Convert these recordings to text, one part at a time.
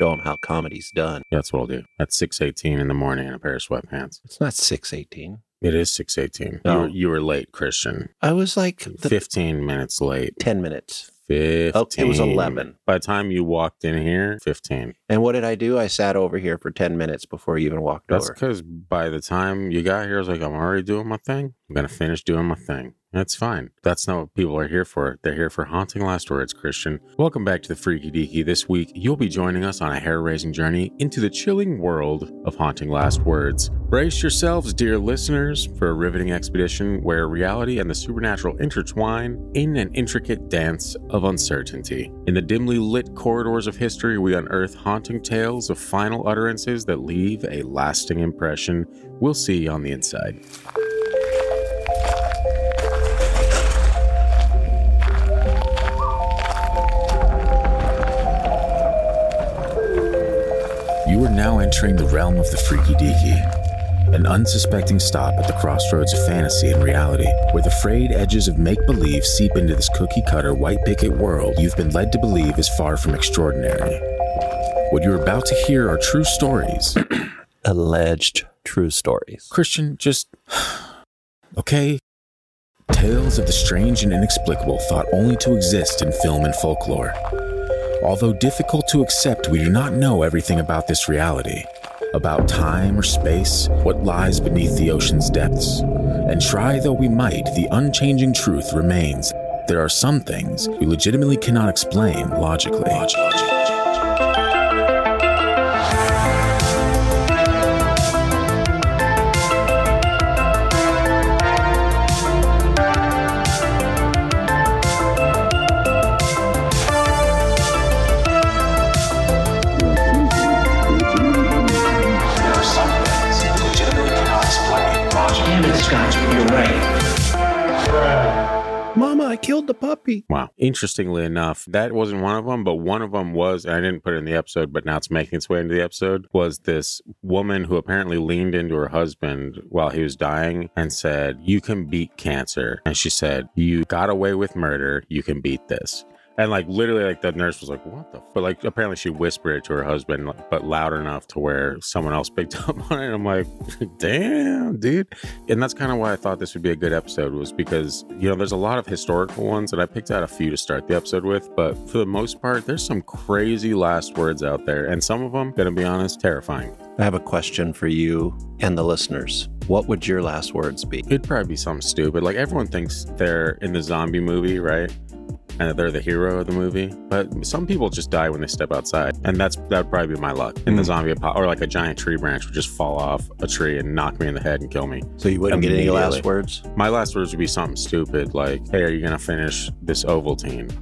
show them how comedy's done. That's what I'll do. At six eighteen in the morning in a pair of sweatpants. It's not six eighteen. It is six eighteen. No. You, were, you were late, Christian. I was like the, Fifteen minutes late. ten minutes. Fifteen. Oh, it was 11. By the time you walked in here, fifteen. And what did I do? I sat over here for ten minutes before you even walked That's over. because by the time you got here, I was like, I'm already doing my thing. I'm gonna finish doing my thing. That's fine. That's not what people are here for. They're here for haunting last words, Christian. Welcome back to the Freaky Deaky. This week, you'll be joining us on a hair raising journey into the chilling world of haunting last words. Brace yourselves, dear listeners, for a riveting expedition where reality and the supernatural intertwine in an intricate dance of uncertainty. In the dimly lit corridors of history, we unearth haunting tales of final utterances that leave a lasting impression. We'll see you on the inside. You are now entering the realm of the Freaky Deaky, an unsuspecting stop at the crossroads of fantasy and reality, where the frayed edges of make believe seep into this cookie cutter white picket world you've been led to believe is far from extraordinary. What you're about to hear are true stories. Alleged true stories. Christian, just. Okay? Tales of the strange and inexplicable thought only to exist in film and folklore. Although difficult to accept, we do not know everything about this reality. About time or space, what lies beneath the ocean's depths. And try though we might, the unchanging truth remains. There are some things we legitimately cannot explain logically. There killed the puppy. Wow. Interestingly enough, that wasn't one of them, but one of them was, and I didn't put it in the episode, but now it's making its way into the episode, was this woman who apparently leaned into her husband while he was dying and said, You can beat cancer. And she said, You got away with murder. You can beat this. And like literally, like the nurse was like, "What the?" F-? But like apparently she whispered it to her husband, like, but loud enough to where mm-hmm. someone else picked up on it. I'm like, "Damn, dude!" And that's kind of why I thought this would be a good episode, was because you know there's a lot of historical ones, and I picked out a few to start the episode with. But for the most part, there's some crazy last words out there, and some of them, gonna be honest, terrifying. I have a question for you and the listeners. What would your last words be? It'd probably be something stupid. Like everyone thinks they're in the zombie movie, right? And that they're the hero of the movie. But some people just die when they step outside. And that's that'd probably be my luck. In the Mm. zombie apo- or like a giant tree branch would just fall off a tree and knock me in the head and kill me. So you wouldn't get any last words? My last words would be something stupid like, Hey, are you gonna finish this Ovaltine?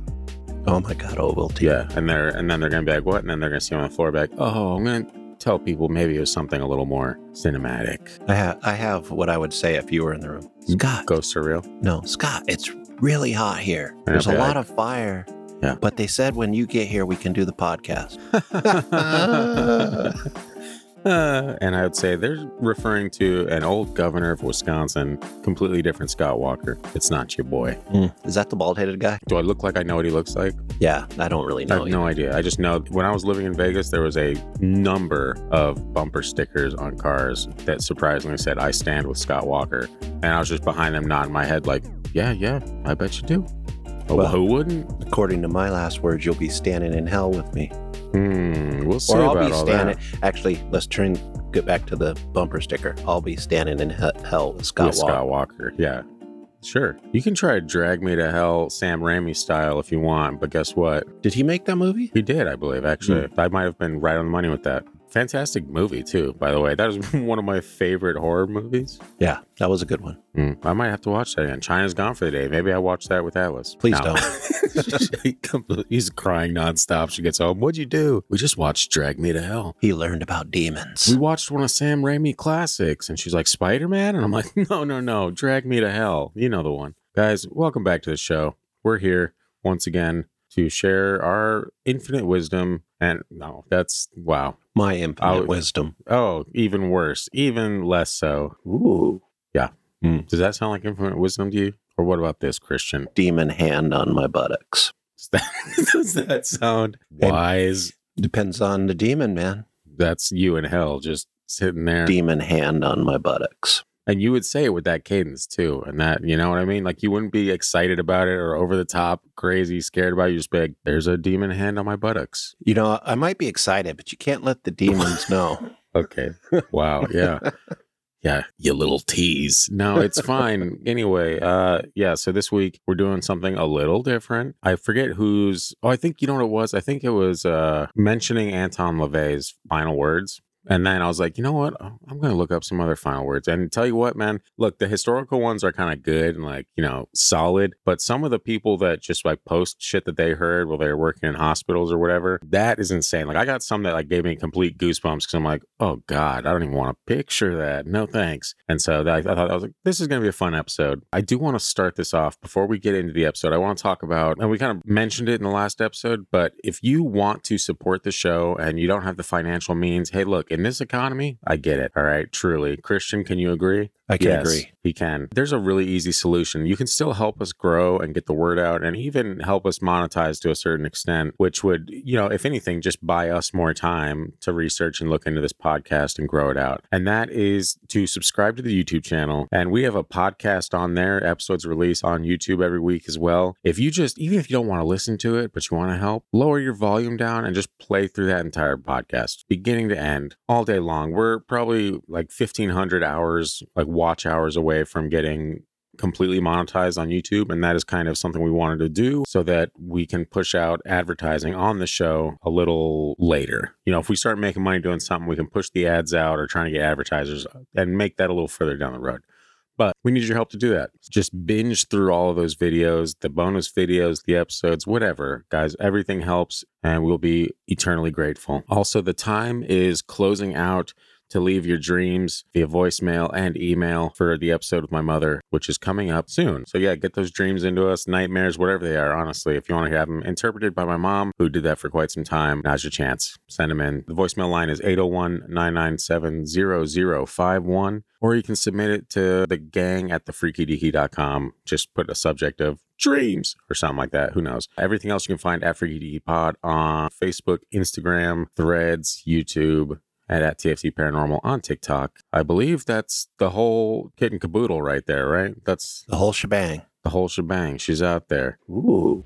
Oh my God, Ovaltine. Yeah. And they're and then they're gonna be like, What? And then they're gonna see me on the floor be like, Oh, I'm gonna tell people maybe it was something a little more cinematic. I have I have what I would say if you were in the room. Scott. Ghosts are real. No, Scott, it's really hot here. There's a lot of fire. Yeah. But they said when you get here we can do the podcast. Uh, and I would say they're referring to an old governor of Wisconsin, completely different Scott Walker. It's not your boy. Mm. Is that the bald headed guy? Do I look like I know what he looks like? Yeah, I don't really I know. have no idea. I just know when I was living in Vegas, there was a number of bumper stickers on cars that surprisingly said, I stand with Scott Walker. And I was just behind them nodding my head, like, yeah, yeah, I bet you do. Oh, Well- who wouldn't? According to my last words, you'll be standing in hell with me. Hmm, we'll see or I'll about be all standing. that. Actually, let's turn get back to the bumper sticker. I'll be standing in he- hell with Scott with Walker. Scott Walker. Yeah. Sure. You can try to drag me to hell Sam Raimi style if you want, but guess what? Did he make that movie? He did, I believe, actually. Hmm. I might have been right on the money with that. Fantastic movie, too, by the way. That is one of my favorite horror movies. Yeah, that was a good one. Hmm, I might have to watch that again. China's gone for the day. Maybe I watch that with Atlas. Please No. Comes- He's crying nonstop. She gets home. What'd you do? We just watched Drag Me to Hell. He learned about demons. We watched one of Sam Raimi classics, and she's like, Spider Man? And I'm like, no, no, no, Drag Me to Hell. You know the one. Guys, welcome back to the show. We're here once again to share our infinite wisdom. And no, that's wow. My infinite oh, I- wisdom. Oh, even worse, even less so. Ooh. Yeah. Hmm. Does that sound like infinite wisdom to you? Or what about this, Christian? Demon hand on my buttocks. Does that, does that sound And- wise? Depends on the demon, man. That's you in hell, just sitting there. Demon hand on my buttocks. And you would say it with that cadence too. And that, you know what I mean? Like you wouldn't be excited about it or over the top, crazy, scared about it. You just be like, there's a demon hand on my buttocks. You know, I might be excited, but you can't let the demons know. Okay. Wow. Yeah. Yeah, you little tease. No, it's fine. anyway, uh yeah, so this week we're doing something a little different. I forget who's Oh, I think you know what it was? I think it was uh mentioning Anton LaVey's final words. And then I was like, you know what? Oh, I'm going to look up some other final words. And tell you what, man, look, the historical ones are kind of good and like, you know, solid. But some of the people that just like post shit that they heard while they were working in hospitals or whatever, that is insane. Like, I got some that like gave me complete goosebumps because I'm like, oh God, I don't even want to picture that. No thanks. And so that, I thought I was like, this is going to be a fun episode. I do want to start this off before we get into the episode. I want to talk about, and we kind of mentioned it in the last episode, but if you want to support the show and you don't have the financial means, hey, look, in this economy, I get it. All right, truly. Christian, can you agree? I can yes, agree. He can. There's a really easy solution. You can still help us grow and get the word out and even help us monetize to a certain extent, which would, you know, if anything, just buy us more time to research and look into this podcast and grow it out. And that is to subscribe to the YouTube channel. And we have a podcast on there, episodes release on YouTube every week as well. If you just, even if you don't want to listen to it, but you want to help, lower your volume down and just play through that entire podcast, beginning to end, all day long. We're probably like 1,500 hours, like watch hours away from getting completely monetized on YouTube. And that is kind of something we wanted to do so that we can push out advertising on the show a little later. You know, if we start making money doing something, we can push the ads out or trying to get advertisers uh, and make that a little further down the road. But we need your help to do that. Just binge through all of those videos, the bonus videos, the episodes, whatever. Guys, everything helps and we'll be eternally grateful. Also, the time is closing out to leave your dreams via voicemail and email for the episode with my mother, which is coming up soon. So, yeah, get those dreams into us, nightmares, whatever they are, honestly. If you want to have them interpreted by my mom, who did that for quite some time, now's your chance. Send them in. The voicemail line is 801 997 0051, or you can submit it to the gang at thefreakydeaky.com. Just put a subject of dreams or something like that. Who knows? Everything else you can find at Freaky Deaky Pod on Facebook, Instagram, Threads, YouTube, and at TFD Paranormal on TikTok. I believe that's the whole kit and caboodle right there, right? That's The whole shebang. the whole shebang. She's out there. Ooh.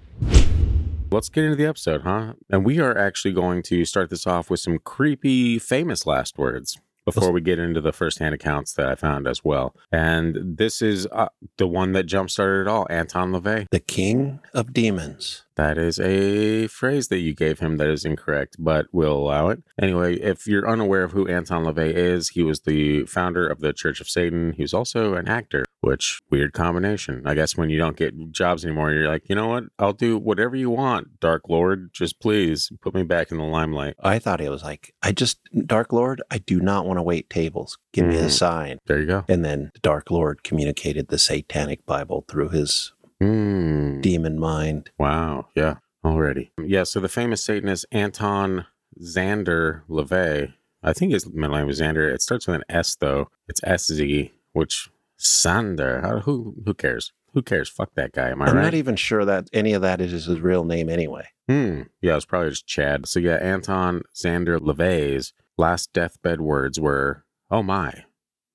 Let's get into the episode, huh? And we are actually going to start this off with some creepy, famous last words before we get into the firsthand accounts that I found as well. And this is uh, the one that jump started it all Anton LaVey. The king of demons. That is a phrase that you gave him that is incorrect, but we'll allow it. Anyway, if you're unaware of who Anton LaVey is, he was the founder of the Church of Satan. He was also an actor, which weird combination. I guess when you don't get jobs anymore, you're like, you know what? I'll do whatever you want, Dark Lord. Just please put me back in the limelight. I thought it was like, I just, Dark Lord, I do not want to wait tables. Give me Mhm. a sign. There you go. And then the Dark Lord communicated the satanic Bible through his Hmm. demon mind. Wow. Yeah. Already. Yeah. So the famous Satanist Anton Xander LaVey, I think his middle name is Xander. It starts with an S though. It's S Z, which Sander. Who who cares? Who cares? Fuck that guy. Am I I'm right? not even sure that any of that is his real name anyway. Hmm. Yeah, it's probably just Chad. So yeah, Anton Sander LaVey's last deathbed words were, "Oh my,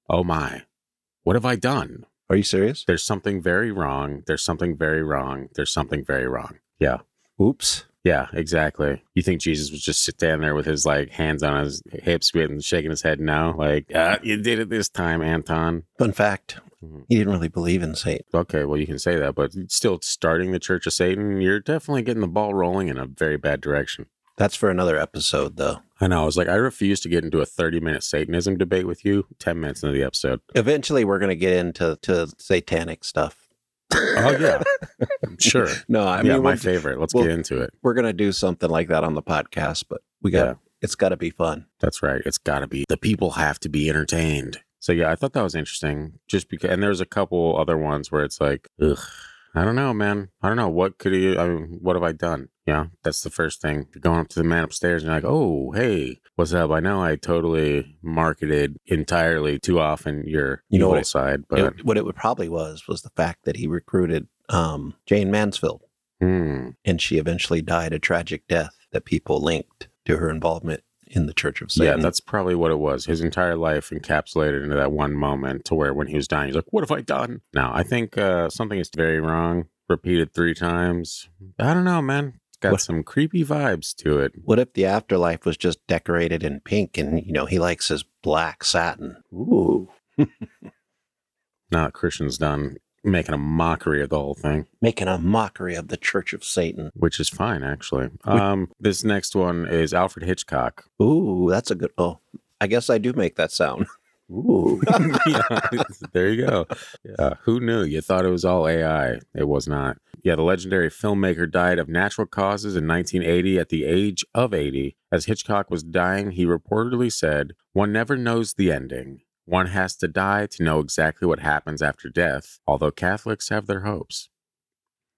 oh my, what have I done? Are you serious? There's something very wrong. There's something very wrong. There's something very wrong." Yeah. Oops. Yeah, exactly. You think Jesus was just standing there with his like hands on his hips and shaking his head no? Like, ah, you did it this time, Anton. Fun fact, Mhm. he didn't really believe in Satan. Okay, well, you can say that, but still starting the Church of Satan, you're definitely getting the ball rolling in a very bad direction. That's for another episode, though. I know. I was like, I refuse to get into a 30 minute Satanism debate with you 10 minutes into the episode. Eventually, we're going to get into to satanic stuff. Oh, yeah. Sure. No, I yeah, mean, my favorite. Let's well- get into it. we're going to do something like that on the podcast, but we got Yeah. it's got to be fun. That's right. It's got to be the people have to be entertained. So yeah, I thought that was interesting. Just because, and there's a couple other ones where it's like, ugh, I don't know, man. I don't know what could he. I mean, what have I done? Yeah, that's the first thing. You're going up to the man upstairs and you're like, oh, hey, what's up? I know I totally marketed entirely too often your You know what- side, but It- what it would probably was was the fact that he recruited um, Jayne Mansfield, hmm, and she eventually died a tragic death that people linked to her involvement in the Church of Satan. Yeah, that's probably what it was. His entire life encapsulated into that one moment to where when he was dying, he's like, What have I done? Now, I think uh, something is very wrong, repeated three times. I don't know, man. Got What- some creepy vibes to it. What if the afterlife was just decorated in pink and, you know, he likes his black satin? Ooh. Now that Christian's done making a mockery of the whole thing, Making a mockery of the Church of Satan. which is fine, actually. Um, this next one is Alfred Hitchcock. Ooh, that's a good. Oh, I guess I do make that sound. Ooh. yeah, there you go. Yeah, who knew? You thought it was all AI. It was not. Yeah, the legendary filmmaker died of natural causes in 1980 at the age of 80. As Hitchcock was dying, he reportedly said, One never knows the ending. One has to die to know exactly what happens after death, although Catholics have their hopes.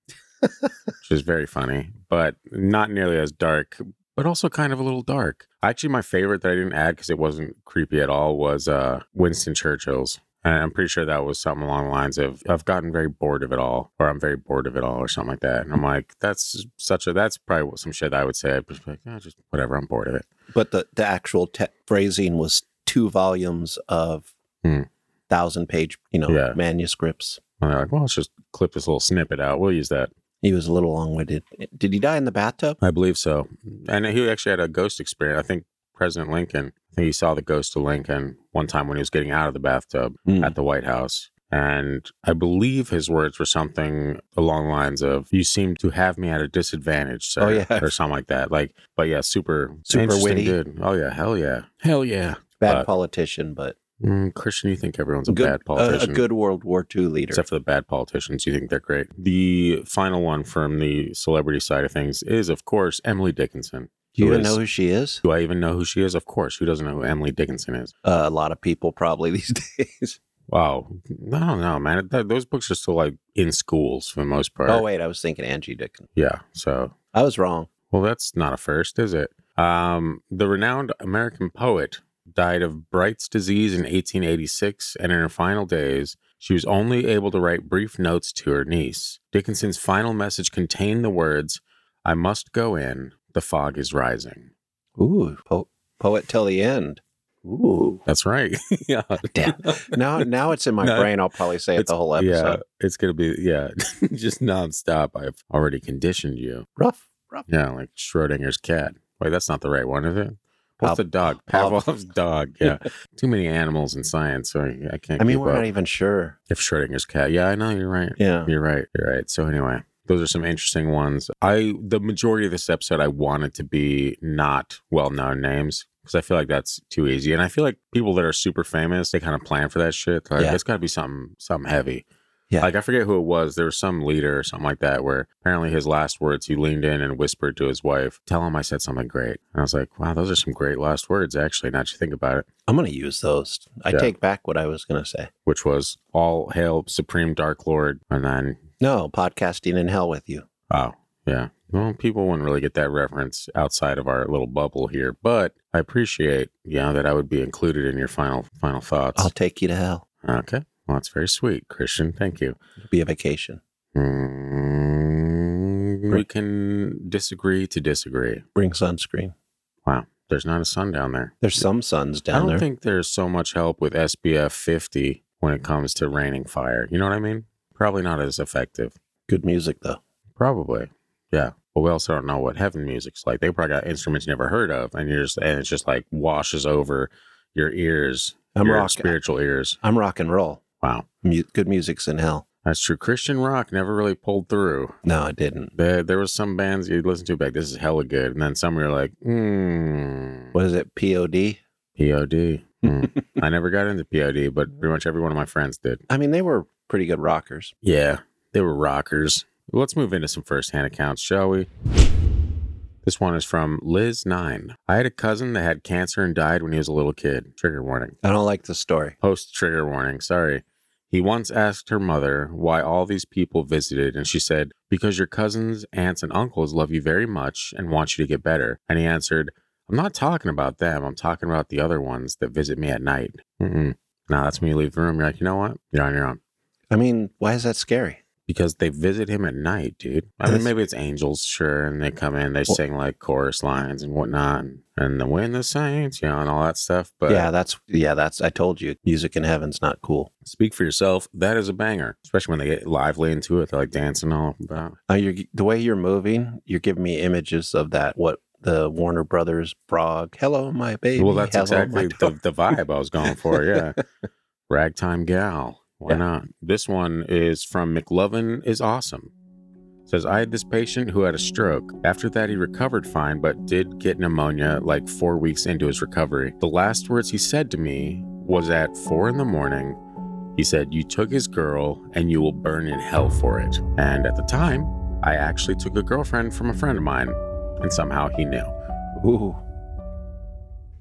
Which is very funny, but not nearly as dark, but also kind of a little dark. Actually, my favorite that I didn't add because it wasn't creepy at all was uh, Winston Churchill's. And I'm pretty sure that was something along the lines of I've gotten very bored of it all, or I'm very bored of it all, or something like that. And I'm like, that's such a that's probably what- some shit I would say. I'd just like, "Yeah, just whatever, I'm bored of it. but the, the actual te- phrasing was two volumes of Hmm. thousand page, you know, Yeah. manuscripts. And they're like, well, let's just clip this little snippet out. We'll use that. He was a little long winded. Did he die in the bathtub? I believe so. And he actually had a ghost experience. I think President Lincoln, I think he saw the ghost of Lincoln one time when he was getting out of the bathtub Hmm. at the White House. And I believe his words were something along the lines of, You seem to have me at a disadvantage, sir. Oh, yeah. Or something like that. Like, but yeah, super, Super witty. dude. Oh, yeah. Hell yeah. Hell yeah. Bad but- politician, but Mm, Christian, you think everyone's a good, bad a, a good World War II leader. Except for the bad politicians, you think they're great. The final one from the celebrity side of things is, of course, Emily Dickinson. Do you even is- know who she is? Do I even know who she is? Of course. Who doesn't know who Emily Dickinson is? Uh, a lot of people probably these days. Wow. I don't know, man. Th- those books are still like in schools for the most part. Oh wait, I was thinking Angie Dickinson. Yeah. So, I was wrong. well, that's not a first, is it? Um, the renowned American poet died of Bright's disease in 1886, and in her final days, she was only able to write brief notes to her niece. Dickinson's final message contained the words, I must go in, the fog is rising. Ooh, po- poet till the end. Ooh, That's right. yeah. damn. Now, now it's in my No, brain. I'll probably say it the whole episode. Yeah, it's gonna be yeah, just nonstop. I've already conditioned you. Rough, rough. Yeah, like Schrodinger's cat. Wait, that's not the right one, is it? What's the dog? Pavlov's dog. Yeah, too many animals in science, so I can't. I mean, we're up. not even sure. if Schrodinger's cat. Yeah, I know you're right. Yeah. You're right. You're right. So anyway, those are some interesting ones. I the majority of this episode I wanted to be not well known names because I feel like that's too easy, and I feel like people that are super famous they kind of plan for that shit. Like Yeah. it's got to be something something heavy. Yeah. Like I forget who it was. There was some leader or something like that where apparently his last words he leaned in and whispered to his wife, "Tell him I said something great." And I was like, "Wow, those are some great last words." Actually, now that you think about it, I'm going to use those. I Yeah. take back what I was going to say. which was all hail Supreme Dark Lord, and then No, podcasting in hell with you. Wow. Yeah. Well, people wouldn't really get that reference outside of our little bubble here, but I appreciate, yeah, that I would be included in your final final thoughts. I'll take you to hell. okay. Well, that's very sweet, Christian. Thank you. It'll be a vacation. Mm, we can disagree to disagree. Bring sunscreen. Wow. There's not a sun down there. There's some suns down there. I don't there. think there's so much help with SPF 50 when it comes to raining fire. You know what I mean? Probably not as effective. Good music though. Probably. Yeah. But we also don't know what heaven music's like. They probably got instruments you never heard of, and you're just and it's just like washes over your ears, I'm your rock. spiritual ears. I'm rock and roll. Wow. Mu- good music's in hell. That's true. Christian rock never really pulled through. No, it didn't. There, there was some bands you'd listen to back, this is hella good. And then some were like, hmm, What is it? POD. POD. Hmm. I never got into POD, but pretty much every one of my friends did. I mean, they were pretty good rockers. Yeah, they were rockers. Let's move into some firsthand accounts, shall we? This one is from Liz9. I had a cousin that had cancer and died when he was a little kid. Trigger warning. I don't like the story. Post trigger warning. Sorry. He once asked her mother why all these people visited, and she said, Because your cousins, aunts, and uncles love you very much and want you to get better. And he answered, I'm not talking about them. I'm talking about the other ones that visit me at night. Mm-mm. Now that's when you leave the room. You're like, you know what? You're on your own. I mean, why is that scary? Because they visit him at night, dude. I mean, maybe it's angels, sure, and they come in, they Well- sing like chorus lines and whatnot, and, and the wind, the saints, you know, and all that stuff. But yeah, that's yeah, that's I told you, music in heaven's not cool. speak for yourself. That is a banger, especially when they get lively into it. They're like dancing all about. Uh, you're, the way you're moving, you're giving me images of that. What the Warner Brothers frog? Hello, my baby. well, that's Hello, exactly the, the vibe I was going for. Yeah, ragtime gal. Why Yeah. not? This one is from McLovin is awesome. Says I had this patient who had a stroke. After that, he recovered fine, but did get pneumonia like four weeks into his recovery. The last words he said to me was at four in the morning. He said, You took his girl and you will burn in hell for it. And at the time, I actually took a girlfriend from a friend of mine, and somehow he knew. Ooh,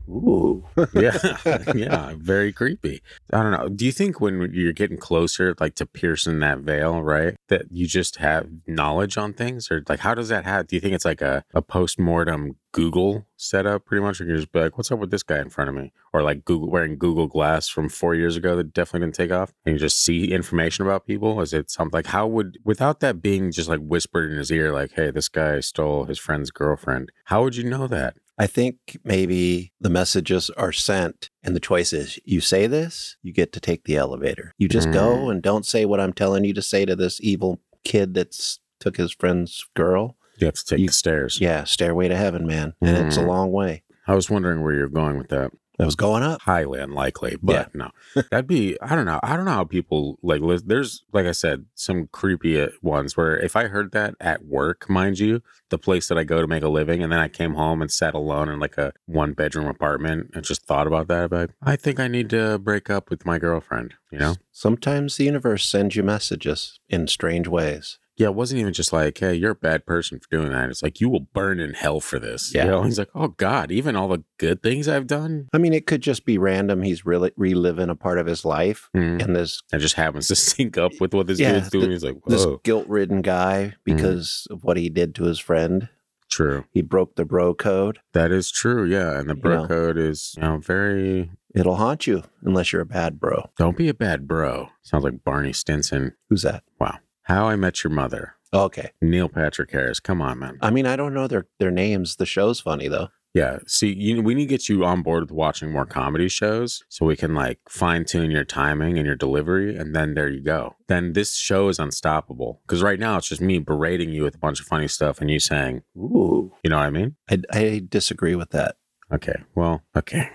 ooh. yeah. Yeah very creepy. I don't know. Do you think when you're getting closer like to piercing that veil right that you just have knowledge on things? Or like how does that have do you think it's like a, a post-mortem google setup pretty much? Where you just be like what's up with this guy in front of me? Or like google wearing google glass from four years ago that definitely didn't take off and you just see information about people? Is it something like how would without that being just like whispered in his ear like hey this guy stole his friend's girlfriend how would you know that I think maybe the messages are sent, and the choice is you say this, you get to take the elevator. You just go and don't say what I'm telling you to say to this evil kid that's took his friend's girl. you have to take You- the stairs Yeah, stairway to heaven, man. And it's a Mm. long way. I was wondering where you're going with that. I was going up. Highly unlikely, but no, that'd be. I don't know. I don't know how people like. There's like I said, some creepy uh, ones where if I heard that at work, mind you, the place that I go to make a living, and then I came home and sat alone in like a one bedroom apartment and just thought about that. I'd be like, I think I need to break up with my girlfriend. You know? Sometimes the universe sends you messages in strange ways. Yeah, it wasn't even just like, hey, you're a bad person for doing that. It's like you will burn in hell for this. Yeah. You know? He's like, oh God, even all the good things I've done. I mean, it could just be random. He's really reliving a part of his life, Mhm. and this It just happens to sync up with what this Yeah, dude's doing. He's like, this guilt-ridden guy because of what he did to his friend. true. He broke the bro code. That is true. Yeah. And the You bro know. code is, you know, very, It'll haunt you unless you're a bad bro. don't be a bad bro. Sounds like Barney Stinson. Who's that? Wow. How I Met Your Mother. Okay. Neil Patrick Harris. Come on, man. I mean, I don't know their their names. The show's funny though. Yeah. See, you, we need to get you on board with watching more comedy shows so we can like fine tune your timing and your delivery. And then there you go. Then this show is unstoppable. Because right now it's just me berating you with a bunch of funny stuff and you saying, Ooh, you know what I mean? I, I disagree with that. Okay. Well, okay.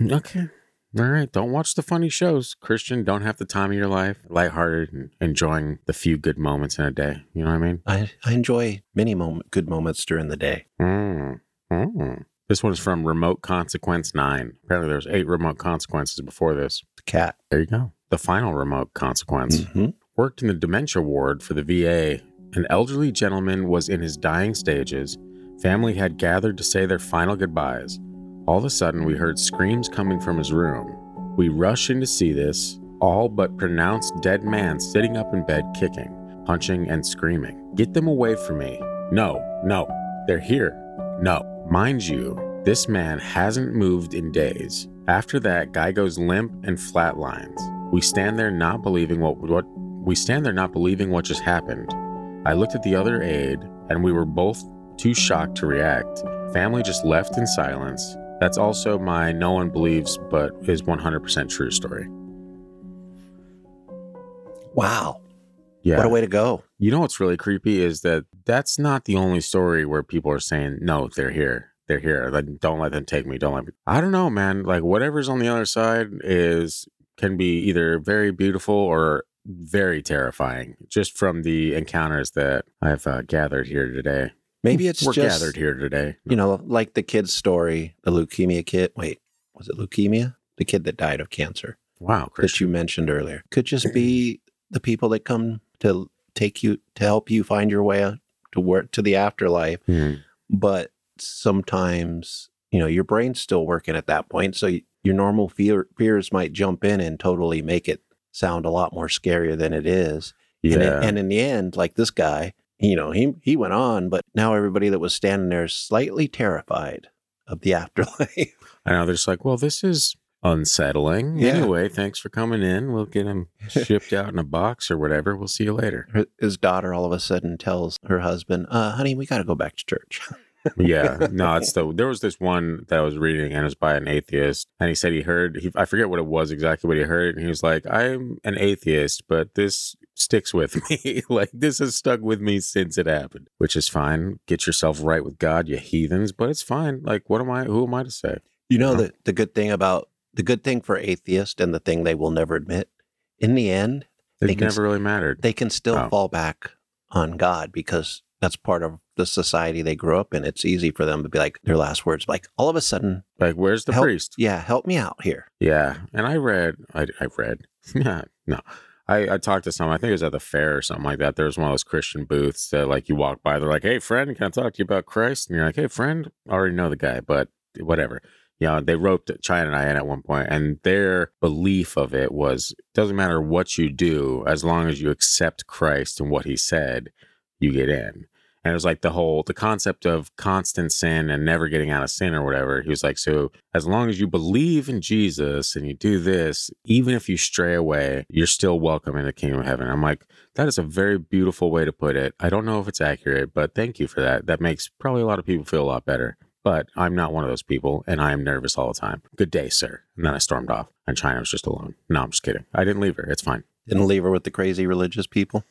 Okay. All right. Don't watch the funny shows. Christian, don't have the time of your life, lighthearted and enjoying the few good moments in a day. You know what I mean? I, I enjoy many moment, good moments during the day. Mm. Mm. This one's from Remote Consequence 9. Apparently, there's eight remote consequences before this. The cat. There you go. The final remote consequence. Mhm. Worked in the dementia ward for the VA. An elderly gentleman was in his dying stages. Family had gathered to say their final goodbyes. All of a sudden, we heard screams coming from his room. We rush in to see this, all but pronounced dead man sitting up in bed kicking, punching, and screaming. Get them away from me. No, no, they're here. No. Mind you, this man hasn't moved in days. After that, guy goes limp and flatlines. We stand there not believing what what we stand there not believing what just happened. I looked at the other aide, and we were both too shocked to react. Family just left in silence. That's also my no one believes but is 100% true story. Wow. Yeah. What a way to go. You know what's really creepy is that that's not the only story where people are saying, no, they're here. They're here. Like, don't let them take me. Don't let me. I don't know, man. Like, whatever's on the other side is, can be either very beautiful or very terrifying just from the encounters that I've uh, gathered here today. Maybe it's We're just, gathered here today. you know, like the kid's story, the leukemia kid. Wait, was it leukemia? The kid that died of cancer Wow, that you mentioned earlier. Could just be the people that come to take you, to help you find your way to work to the afterlife. Hmm. But sometimes, you know, your brain's still working at that point. So your normal fear, fears might jump in and totally make it sound a lot more scarier than it is. And, in, Yeah. and in the end, like this guy, you know, he he went on, but now everybody that was standing there is slightly terrified of the afterlife. I know. They're just like, well, this is unsettling. Yeah. Anyway, thanks for coming in. We'll get him shipped out in a box or whatever. We'll see you later. Her- His daughter all of a sudden tells her husband, uh, honey, we got to go back to church. yeah, no, it's the there was this one that I was reading and it was by an atheist, and he said he heard he, I forget what it was exactly what he heard, and he was like, "I'm an atheist, but this sticks with me. like this has stuck with me since it happened, which is fine. Get yourself right with God, you heathens. But it's fine. Like, what am I? Who am I to say? You know the the good thing about the good thing for atheists and the thing they will never admit. In the end, It They can never really mattered. they can still Oh. fall back on God because that's part of the society they grew up in. It's easy for them to be like their last words, like all of a sudden, like, where's the help, priest? Yeah, help me out here. Yeah, and I read, I, I read, yeah, no, I, I talked to someone. I think it was at the fair or something like that. There was one of those Christian booths that, like, you walk by, they're like, "Hey, friend, can I talk to you about Christ?" And you're like, "Hey, friend, I already know the guy, but whatever." You know, they roped China and I in at one point, and their belief of it was doesn't matter what you do, as long as you accept Christ and what He said, you get in. Was like the whole the concept of constant sin and never getting out of sin or whatever. He was like, so as long as you believe in Jesus and you do this, even if you stray away, you're still welcome in the kingdom of heaven. I'm like, that is a very beautiful way to put it. I don't know if it's accurate, but thank you for that. That makes probably a lot of people feel a lot better. But I'm not one of those people, and I am nervous all the time. Good day, sir. And then I stormed off, and China was just alone. No, I'm just kidding. I didn't leave her. It's fine. Didn't leave her with the crazy religious people.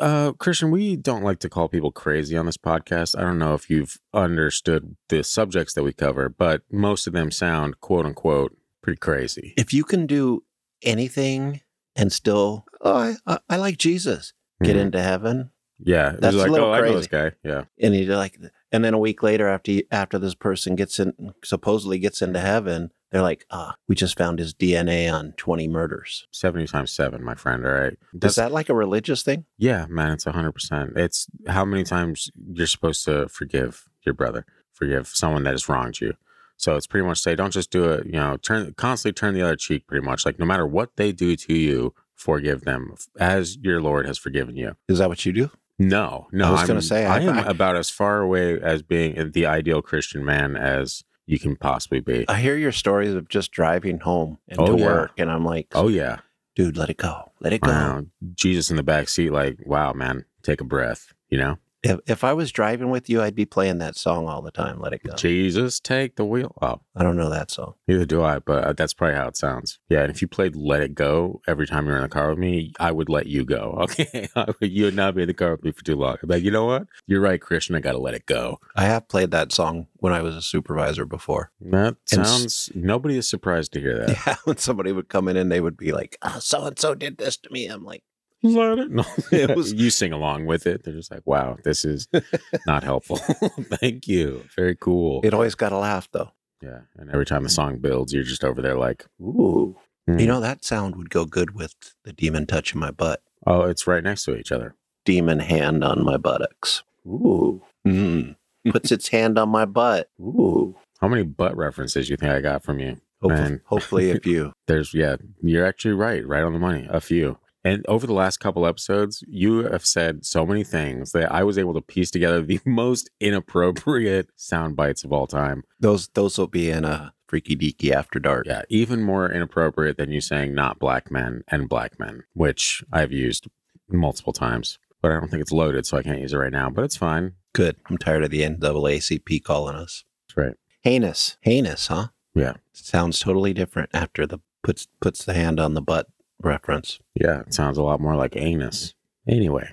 Uh, Christian, we don't like to call people crazy on this podcast. I don't know if you've understood the subjects that we cover, but most of them sound quote unquote pretty crazy. If you can do anything and still, oh, I, I, I like Jesus, get Mhm. into heaven, Yeah, That's a like, little oh, I know crazy. this guy. Yeah, and you're like, and then a week later, after you, after this person gets in, supposedly gets into heaven, they're like, ah, we just found his DNA on 20 murders. seventy times seven, my friend. All right, Is that like a religious thing? Yeah, man, it's hundred percent. It's how many times you're supposed to forgive your brother, forgive someone that has wronged you. So it's pretty much say, don't just do it. You know, turn constantly turn the other cheek. Pretty much like no matter what they do to you, forgive them as your Lord has forgiven you. Is that what you do? No, no. I was gonna say, I I- am I- about as far away as being the ideal Christian man as you can possibly be. I hear your stories of just driving home and Oh, to yeah. work, and I'm like, Oh yeah, dude, let it go, let it go. wow. Jesus in the back seat, like, wow, man, take a breath. You know. If, if I was driving with you, I'd be playing that song all the time. Let it go. Jesus, take the wheel. Oh, I don't know that song. neither do I, but uh, that's probably how it sounds. Yeah, and if you played "Let It Go" every time you're in the car with me, I would let you go. Okay, you would not be in the car with me for too long. Be like, you know what? You're right, Christian. I got to let it go. I have played that song when I was a supervisor before. That And sounds. Nobody is surprised to hear that. Yeah, when somebody would come in and they would be like, oh, so and so did this to me. I'm like, Let it. No, It was- you sing along with it. They're just like, wow, this is not helpful. Thank you. Very cool. it always got a laugh though. yeah, and every time the song builds, you're just over there like, Ooh. hmm. You know, that sound would go good with the demon touching my butt. oh, it's right next to each other. Demon hand on my buttocks. Ooh. Mm. Puts its hand on my butt. Ooh. How many butt references you think I got from you? Hopefully, Man. hopefully a few. There's yeah, you're actually right, right on the money. A few. And over the last couple episodes, you have said so many things that I was able to piece together the most inappropriate sound bites of all time. Those those will be in a freaky deaky after dark. Yeah, even more inappropriate than you saying not black men and black men, which I've used multiple times. But I don't think it's loaded, so I can't use it right now. But it's fine. Good. I'm tired of the NAACP calling us It's right. heinous. Heinous, huh? Yeah. Sounds totally different after the puts puts the hand on the butt reference. Yeah, it sounds a lot more like anus. Anyway,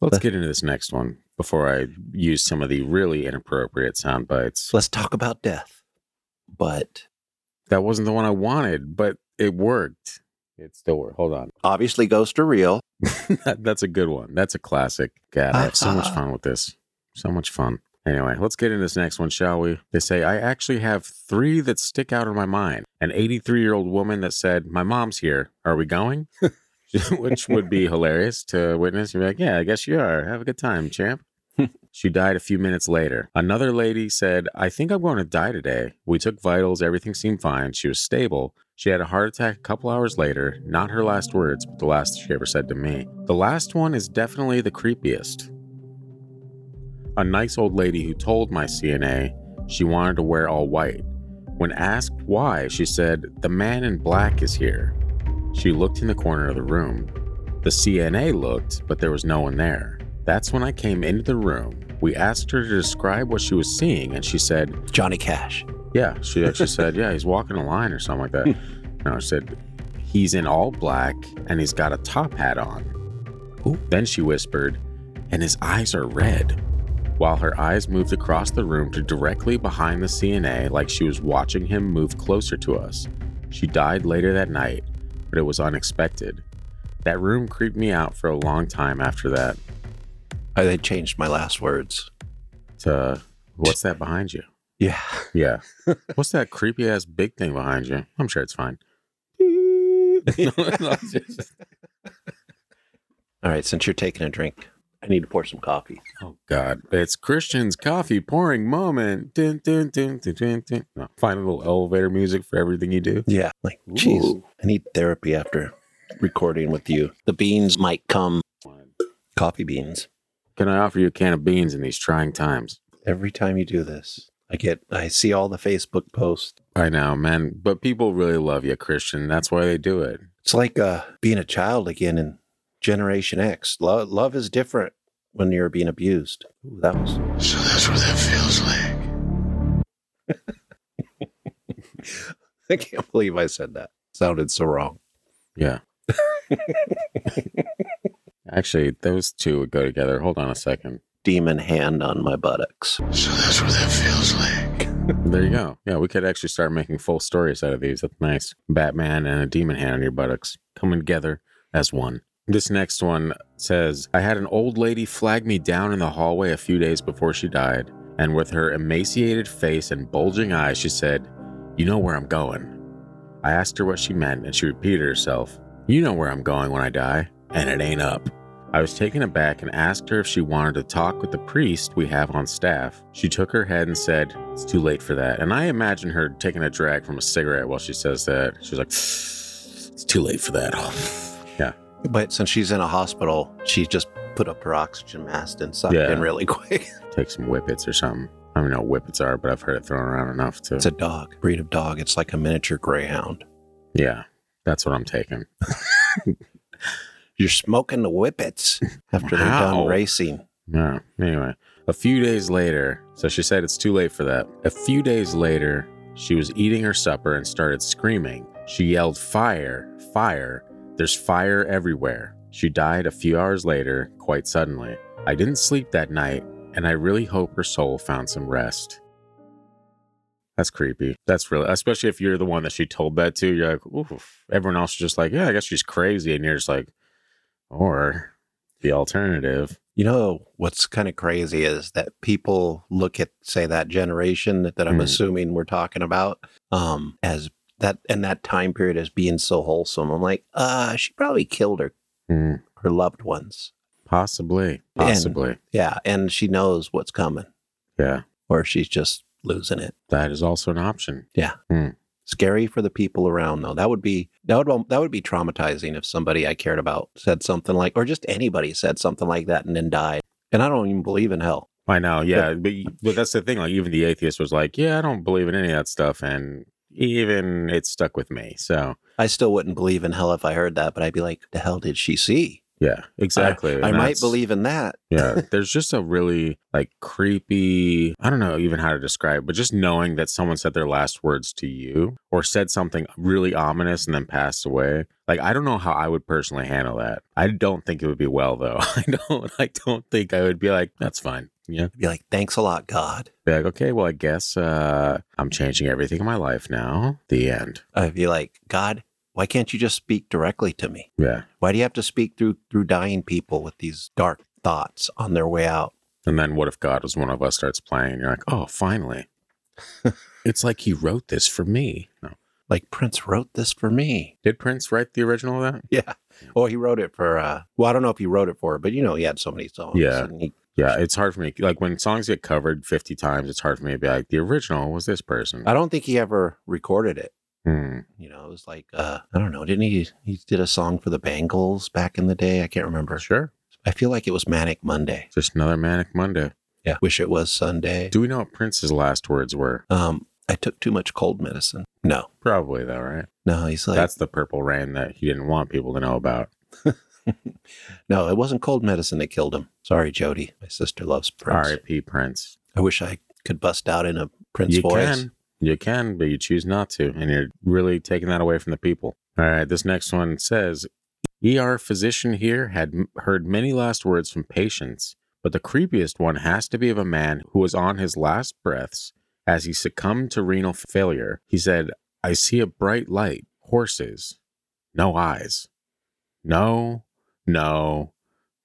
let's get into this next one before I use some of the really inappropriate sound bites. Let's talk about death. But That wasn't the one I wanted, but it worked. It still worked. Hold on. obviously ghosts are real. That's a good one. That's a classic. God, I have so much fun with this. So much fun. Anyway, let's get into this next one, shall we? They say, I actually have three that stick out in my mind. An 83 year old woman that said, My mom's here. Are we going? Which would be hilarious to witness. You're like, Yeah, I guess you are. Have a good time, champ. she died a few minutes later. Another lady said, I think I'm going to die today. We took vitals. Everything seemed fine. She was stable. She had a heart attack a couple hours later. Not her last words, but the last she ever said to me. The last one is definitely the creepiest. A nice old lady who told my CNA she wanted to wear all white. When asked why, she said, The man in black is here. She looked in the corner of the room. The CNA looked, but there was no one there. That's when I came into the room. We asked her to describe what she was seeing, and she said, Johnny Cash. Yeah, she actually said, Yeah, he's walking a line or something like that. No, she said, He's in all black and he's got a top hat on. Ooh. Then she whispered, And his eyes are red. While her eyes moved across the room to directly behind the CNA, like she was watching him move closer to us. She died later that night, but it was unexpected. That room creeped me out for a long time after that. I they changed my last words. To what's that behind you? Yeah. Yeah. What's that creepy ass big thing behind you? I'm sure it's fine. No, no, just- All right. Since you're taking a drink, I need to pour some coffee. oh God. It's Christian's coffee pouring moment. Dun, dun, dun. No, find a little elevator music for everything you do. Yeah. Like, jeez, I need therapy after recording with you. The beans might come. Coffee beans. Can I offer you a can of beans in these trying times? Every time you do this, I get, I see all the Facebook posts. I know, man. But people really love you, Christian. That's why they do it. It's like uh, being a child again in Generation X. Love, love is different when you're being abused. Ooh, that was. So that's what that feels like. I can't believe I said that. Sounded so wrong. Yeah. Actually, those two would go together. Hold on a second. Demon hand on my buttocks. So that's what that feels like. There you go. Yeah, we could actually start making full stories out of these. That's nice. Batman and a demon hand on your buttocks coming together as one. This next one says I had an old lady flag me down in the hallway a few days before she died, and with her emaciated face and bulging eyes, she said, You know where I'm going. I asked her what she meant, and she repeated herself, You know where I'm going when I die, and it ain't up. I was taken aback and asked her if she wanted to talk with the priest we have on staff. She took her head and said, It's too late for that. And I imagine her taking a drag from a cigarette while she says that. She's like, It's too late for that. But since she's in a hospital, she just put up her oxygen mask and sucked Yeah. in really quick. Take some whippets or something. I don't know what whippets are, but I've heard it thrown around enough to. It's a dog, breed of dog. It's like a miniature greyhound. yeah, that's what I'm taking. You're smoking the whippets after they're Wow. done racing. Yeah. Anyway, a few days later, so she said it's too late for that. A few days later, she was eating her supper and started screaming. She yelled, Fire, fire. There's fire everywhere. She died a few hours later, quite suddenly. I didn't sleep that night, and I really hope her soul found some rest. That's creepy. That's really, especially if you're the one that she told that to. You're like, oof. Everyone else is just like, yeah, I guess she's crazy. And you're just like, or the alternative. You know what's kind of crazy is that people look at, say, that generation that I'm Mhm. assuming we're talking about, um, as that and that time period as being so wholesome. I'm like, uh, she probably killed her Hmm. her loved ones. Possibly. And- Possibly. Yeah, and she knows what's coming, yeah. or she's just losing it. That is also an option. Yeah. Scary for the people around, though. That would be that would that would be traumatizing if somebody I cared about said something like, or just anybody said something like that and then died. And I don't even believe in hell. I know. Yeah. But, but that's the thing. Like, even the atheist was like, yeah, I don't believe in any of that stuff. And even it stuck with me. So, I still wouldn't believe in hell if I heard that, but I'd be like, the hell did she see? yeah, exactly. I And might believe in that. yeah. There's just a really like creepy, I don't know even how to describe, but just knowing that someone said their last words to you or said something really ominous and then passed away. Like, I don't know how I would personally handle that. I don't think it would be well, though. I don't, I don't think I would be like, that's fine. Yeah. Be like, thanks a lot, God. Be like, okay, well, I guess uh, I'm changing everything in my life now. The end. I'd be like, God, why can't you just speak directly to me? Yeah. Why do you have to speak through through dying people with these dark thoughts on their way out? And then what if God was one of us starts playing and you're like, oh, finally. it's like he wrote this for me. No. Like Prince wrote this for me. Did Prince write the original of that? Yeah. Well, he wrote it for uh well, I don't know if he wrote it for her, but you know, he had so many songs. Yeah. and he- Yeah, it's hard for me. Like when songs get covered 50 times, it's hard for me to be like, the original was this person. I don't think he ever recorded it. Hmm. You know, it was like uh I don't know, didn't he he did a song for the Bangles back in the day? I can't remember. Sure. I feel like it was Manic Monday. Just another Manic Monday. Yeah. Wish it was Sunday. Do we know what Prince's last words were? Um I took too much cold medicine. No, Probably though, right? no, he's like, That's the purple rain that he didn't want people to know about. no, it wasn't cold medicine that killed him. Sorry, Jody. My sister loves Prince. R.I.P. Prince. I wish I could bust out in a Prince voice. you voice. can, you can, but you choose not to, and you're really taking that away from the people. All right, this next one says, "ER physician here had m- heard many last words from patients, but the creepiest one has to be of a man who was on his last breaths as he succumbed to renal failure. He said, "I see a bright light, horses, no eyes, no, no,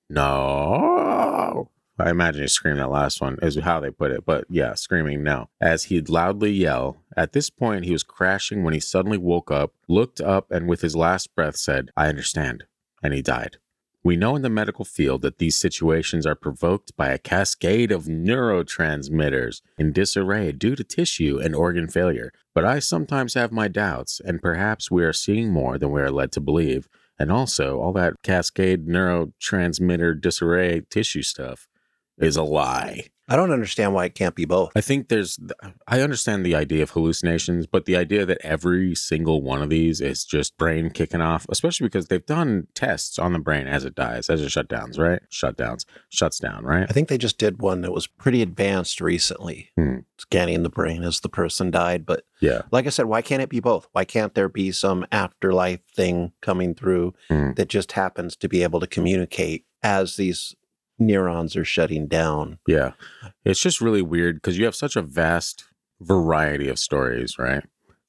no." I imagine he screamed that last one, is how they put it. But yeah, screaming no. As he'd loudly yell. At this point, he was crashing when he suddenly woke up, looked up, and with his last breath said, I understand. And he died. We know in the medical field that these situations are provoked by a cascade of neurotransmitters in disarray due to tissue and organ failure. But I sometimes have my doubts, and perhaps we are seeing more than we are led to believe. And also, all that cascade neurotransmitter disarray tissue stuff is a lie. I don't understand why it can't be both. I think there's, I understand the idea of hallucinations, but the idea that every single one of these is just brain kicking off, especially because they've done tests on the brain as it dies, as it shutdowns, right? Shutdowns, shuts down, right? I think they just did one that was pretty advanced recently, Hmm. scanning the brain as the person died. But Yeah. like I said, why can't it be both? Why can't there be some afterlife thing coming through Hmm. that just happens to be able to communicate as these neurons are shutting down? Yeah. It's just really weird because you have such a vast variety of stories, right?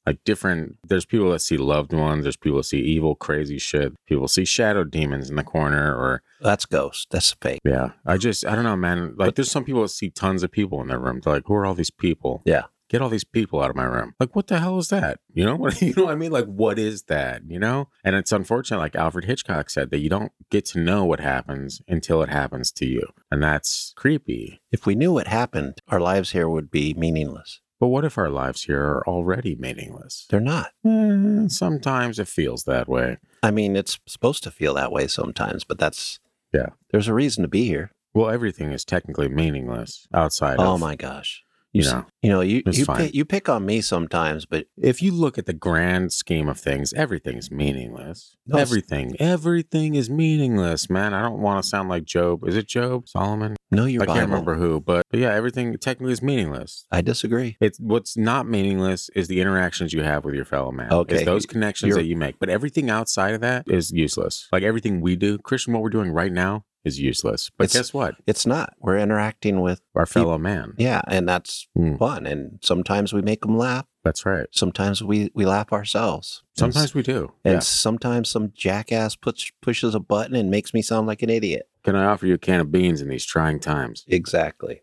Like different, there's people that see loved ones, there's people that see evil, crazy shit. People see shadow demons in the corner, or That's ghost. That's fake. yeah. I just, I don't know, man. Like But- there's some people that see tons of people in their room. They're like, who are all these people? Yeah. Get all these people out of my room. Like, what the hell is that? You know what you know what I mean? Like, what is that? You know? And it's unfortunate, like Alfred Hitchcock said, that you don't get to know what happens until it happens to you. And that's creepy. If we knew what happened, our lives here would be meaningless. But what if our lives here are already meaningless? They're not. Eh, sometimes it feels that way. I mean, it's supposed to feel that way sometimes, but that's Yeah. There's a reason to be here. Well, everything is technically meaningless outside Oh of, my gosh. You know. You know, you you pick, you pick on me sometimes, but If you look at the grand scheme of things, everything's meaningless. No, everything, everything is meaningless, man. I don't want to sound like Job. Is it Job? Solomon? No, you. I Bible. can't remember who, but, but yeah, everything technically is meaningless. I disagree. It's what's not meaningless is the interactions you have with your fellow man. Okay. It's those connections You're- that you make. But everything outside of that is useless. Like everything we do, Christian, what we're doing right now is useless. But It's- guess what? It's not. We're interacting with Our fellow man. yeah, and that's Hmm. fun. And sometimes we make them laugh. That's right. Sometimes we we laugh ourselves. Sometimes s- we do. and Yeah. sometimes some jackass puts pushes a button and makes me sound like an idiot. Can I offer you a can of beans in these trying times? Exactly.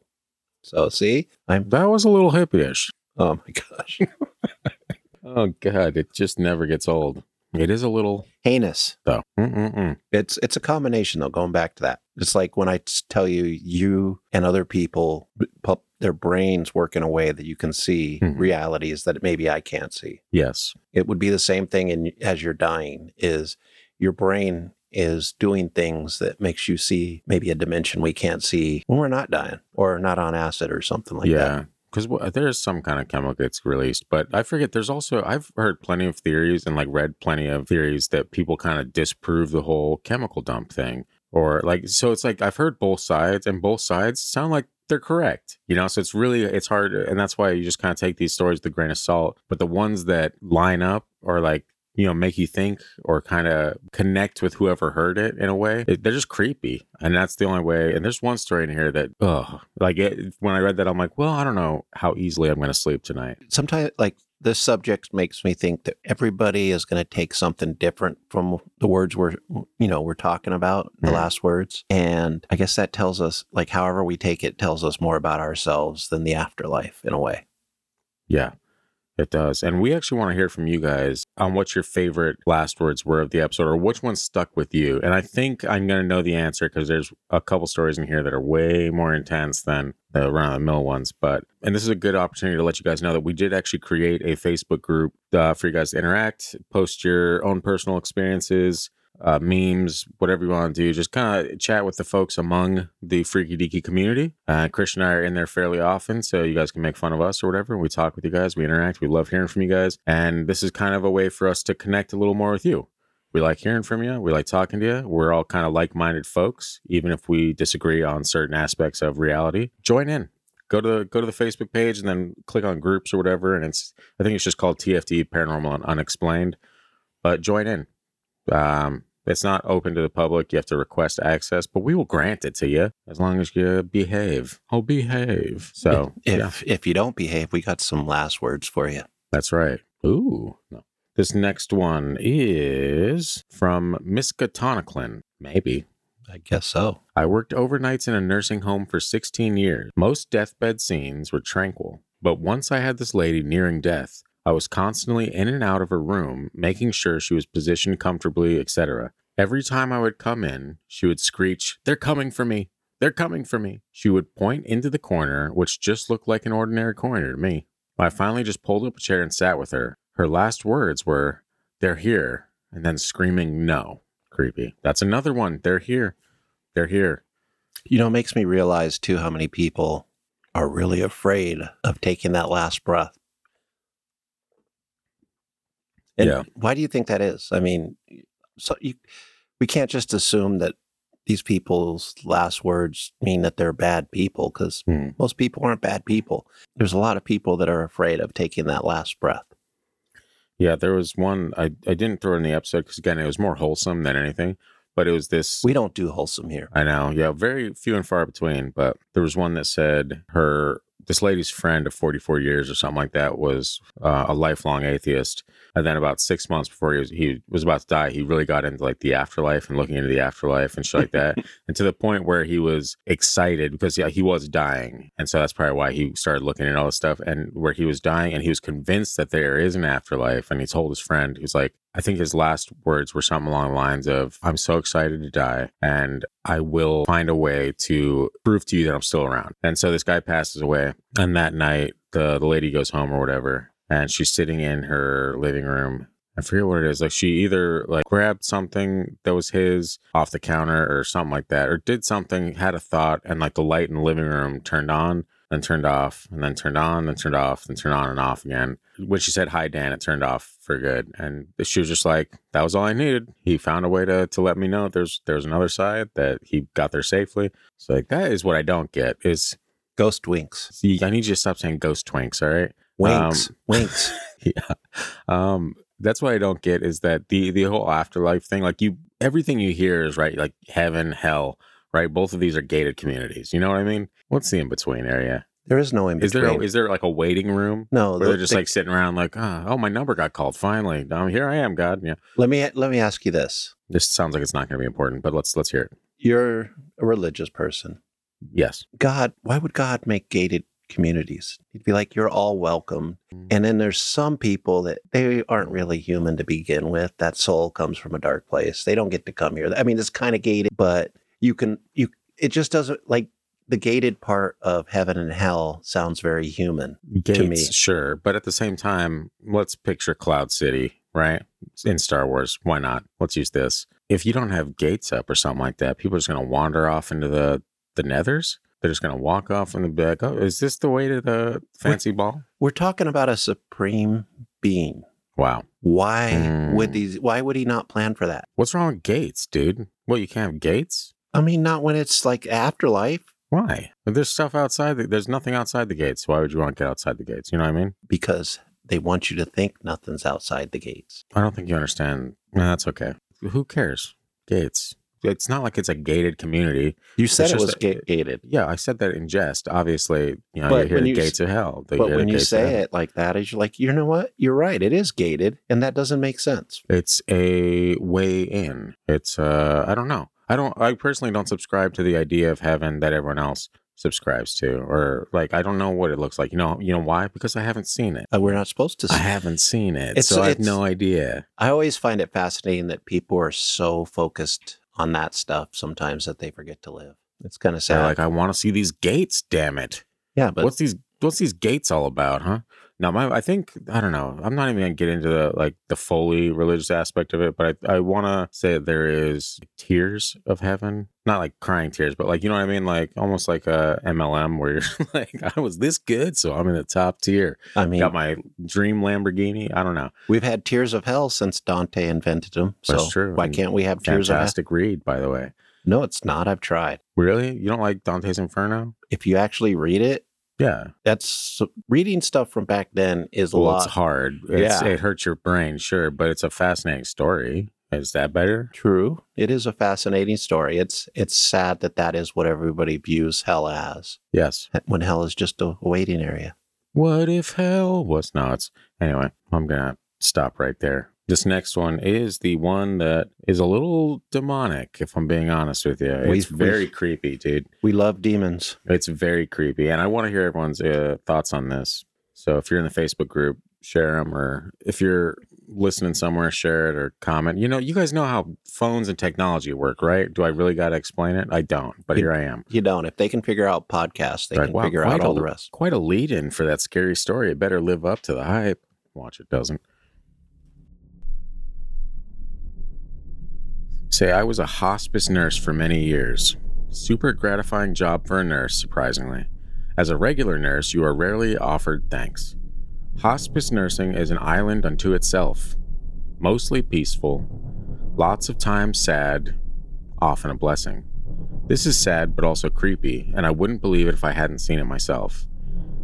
So see, I'm. That was a little hippie-ish. Oh my gosh, Oh God, it just never gets old. It is a little heinous. though. Mm-mm-mm. It's it's a combination though. Going back to that, it's like when I tell you you and other people their brains work in a way that you can see Mhm. realities that maybe I can't see. Yes. It would be the same thing in as you're dying. Is your brain is doing things that makes you see maybe a dimension we can't see when we're not dying or not on acid or something like that. Because there's some kind of chemical gets released, but I forget. There's also I've heard plenty of theories and like read plenty of theories that people kind of disprove the whole chemical dump thing, or like so. It's like I've heard both sides, and both sides sound like they're correct. You know, so it's really it's hard, and that's why you just kind of take these stories with a grain of salt. But the ones that line up or like you know make you think or kind of connect with whoever heard it in a way it, they're just creepy and that's the only way and there's one story in here that oh like it, when i read that i'm like well i don't know how easily i'm going to sleep tonight. Sometimes like this subject makes me think that everybody is going to take something different from the words we're you know we're talking about the Mhm. last words and i guess that tells us like however we take it tells us more about ourselves than the afterlife in a way. Yeah it does and we actually want to hear from you guys on what your favorite last words were of the episode or which one stuck with you and i think i'm going to know the answer because there's a couple stories in here that are way more intense than the run of the mill ones but and this is a good opportunity to let you guys know that we did actually create a facebook group uh, for you guys to interact post your own personal experiences uh, memes, whatever you want to do. Just kind of chat with the folks among the Freaky Deaky community. Uh, Christian and I are in there fairly often, so you guys can make fun of us or whatever. We talk with you guys, we interact, we love hearing from you guys. And this is kind of a way for us to connect a little more with you. We like hearing from you. We like talking to you. We're all kind of like minded folks, even if we disagree on certain aspects of reality. Join in. Go to the go to the Facebook page and then click on groups or whatever. And it's I think it's just called TFD Paranormal and Unexplained. But join in. Um, it's not open to the public. You have to request access, but we will grant it to you as long as you behave. Oh, behave. So if yeah, if you don't behave, we got some last words for you. that's right. Ooh. No. This next one is from Miskatoniclin. Maybe. I guess so. I worked overnights in a nursing home for 16 years. Most deathbed scenes were tranquil, but once I had this lady nearing death, I was constantly in and out of her room, making sure she was positioned comfortably, etc. Every time I would come in, she would screech, They're coming for me! They're coming for me! She would point into the corner, which just looked like an ordinary corner to me. I finally just pulled up a chair and sat with her. Her last words were, They're here, and then screaming, No. Creepy. That's another one. They're here. They're here. You know, it makes me realize too how many people are really afraid of taking that last breath. And Yeah. why do you think that is? I mean, so you, we can't just assume that these people's last words mean that they're bad people because Hmm. most people aren't bad people. There's a lot of people that are afraid of taking that last breath. Yeah, there was one I, I didn't throw it in the episode because again it was more wholesome than anything. But it was this We don't do wholesome here. I know, yeah, very few and far between. But there was one that said her this lady's friend of 44 years or something like that was uh, a lifelong atheist. And then about six months before he was he was about to die, he really got into like the afterlife and looking into the afterlife and shit like that. and to the point where he was excited because yeah, he was dying. And so that's probably why he started looking at all this stuff. And where he was dying and he was convinced that there is an afterlife. And he told his friend, he was like, I think his last words were something along the lines of, I'm so excited to die and I will find a way to prove to you that I'm still around. And so this guy passes away. And that night, the, the lady goes home or whatever. And she's sitting in her living room. I forget what it is. Like she either like grabbed something that was his off the counter or something like that, or did something, had a thought, and like the light in the living room turned on, then turned off, and then turned on, then turned off, then turned on and off again. When she said hi, Dan, it turned off for good. And she was just like, that was all I needed. He found a way to to let me know there's there's another side that he got there safely. So like that is what I don't get is Ghost winks. see, I need you to stop saying ghost twinks, all right? Winks. Um, winks. yeah. Um, that's what I don't get is that the the whole afterlife thing, like you everything you hear is right, like heaven, hell, right? Both of these are gated communities. You know what I mean? What's the in between area? There is no in Is there a, between. is there like a waiting room no, where the- they're just the- like sitting around like, oh, oh, my number got called finally. Um, here I am, God. Yeah. let me let me ask you this. This sounds like it's not going to be important, but let's let's hear it. You're a religious person. Yes. God, why would God make gated communities? He'd be like, you're all welcome. And then there's some people that they aren't really human to begin with. That soul comes from a dark place. They don't get to come here. I mean, it's kind of gated, but you can, you, it just doesn't like the gated part of heaven and hell sounds very human. Gates, to me. sure, but at the same time, let's picture Cloud City, right? In Star Wars, why not? Let's use this. If you don't have gates up or something like that, people are just going to wander off into the the Nethers. They're just going to walk off in the back. Oh, is this the way to the fancy ball? We're talking about a supreme being. Wow. Why Mm. would these, why would he not plan for that? What's wrong with gates, dude? Well, you can't have gates? I mean, not when it's like afterlife Why? There's stuff outside. The, there's nothing outside the gates. Why would you want to get outside the gates? You know what I mean? because they want you to think nothing's outside the gates. I don't think you understand. No, that's okay. Who cares? Gates. It's not like it's a gated community. You said it was gated. Yeah, I said that in jest. Obviously, you know, But you hear the gates of hell. But when you say it like that, is you're like, you know what? You're right. It is gated, and that doesn't make sense. it's a way in. It's uh, I don't know. I don't. I personally don't subscribe to the idea of heaven that everyone else subscribes to, or like I don't know what it looks like. You know, you know why? Because I haven't seen it. Uh, we're not supposed to. I haven't seen it, It's- so I have no idea. I always find it fascinating that people are so focused on that stuff sometimes that they forget to live. It's kind of They're sad. like, I want to see these gates. Damn it! yeah, but what's these? What's these gates all about, huh? Now, my I think I don't know. I'm not even gonna get into the like the fully religious aspect of it, but I, I want to say that there is tiers of heaven, not like crying tears, but like you know what I mean, like almost like a MLM where you're like, I was this good, so I'm in the top tier. I mean, Got my dream Lamborghini. I don't know. we've had tiers of hell since Dante invented them. So That's true. why And can't we have tiers of hell? Fantastic read, by the way. No, it's not. I've tried. Really, you don't like Dante's Inferno? If you actually read it, Yeah. that's reading stuff from back then is a Well, lot. it's hard. It's, Yeah. It hurts your brain, sure, but it's a fascinating story. Is that better? True. It is a fascinating story. It's it's sad that that is what everybody views hell as. Yes. When hell is just a waiting area. What if hell was not? Anyway. I'm gonna stop right there. This next one is the one that is a little demonic. If I'm being honest with you, We- it's we- very creepy, dude. We love demons. It's very creepy, and I want to hear everyone's uh, thoughts on this. So if you're in the Facebook group, share them, or if you're listening somewhere, share it or comment. You know, you guys know how phones and technology work, right? Do I really got to explain it? I don't, but You- here I am. You don't. If they can figure out podcasts, they Like, can wow, figure out all a- the rest. Quite a lead in for that scary story. It better live up to the hype. Watch it doesn't. Say, I was a hospice nurse for many years. Super gratifying job for a nurse, surprisingly. As a regular nurse, you are rarely offered thanks. Hospice nursing is an island unto itself, mostly peaceful, lots of times sad, often a blessing. This is sad but also creepy, and I wouldn't believe it if I hadn't seen it myself.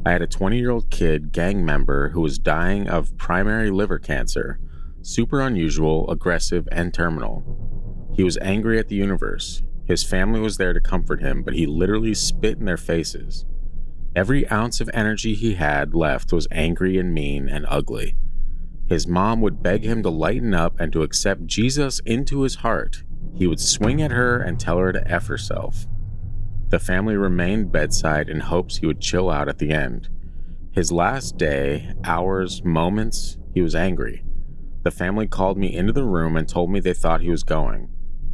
I had a 20 year old kid gang member who was dying of primary liver cancer, super unusual, aggressive, and terminal. He was angry at the universe. His family was there to comfort him, but he literally spit in their faces. Every ounce of energy he had left was angry and mean and ugly. His mom would beg him to lighten up and to accept Jesus into his heart. He would swing at her and tell her to F herself. The family remained bedside in hopes he would chill out at the end. His last day, hours, moments, he was angry. The family called me into the room and told me they thought he was going.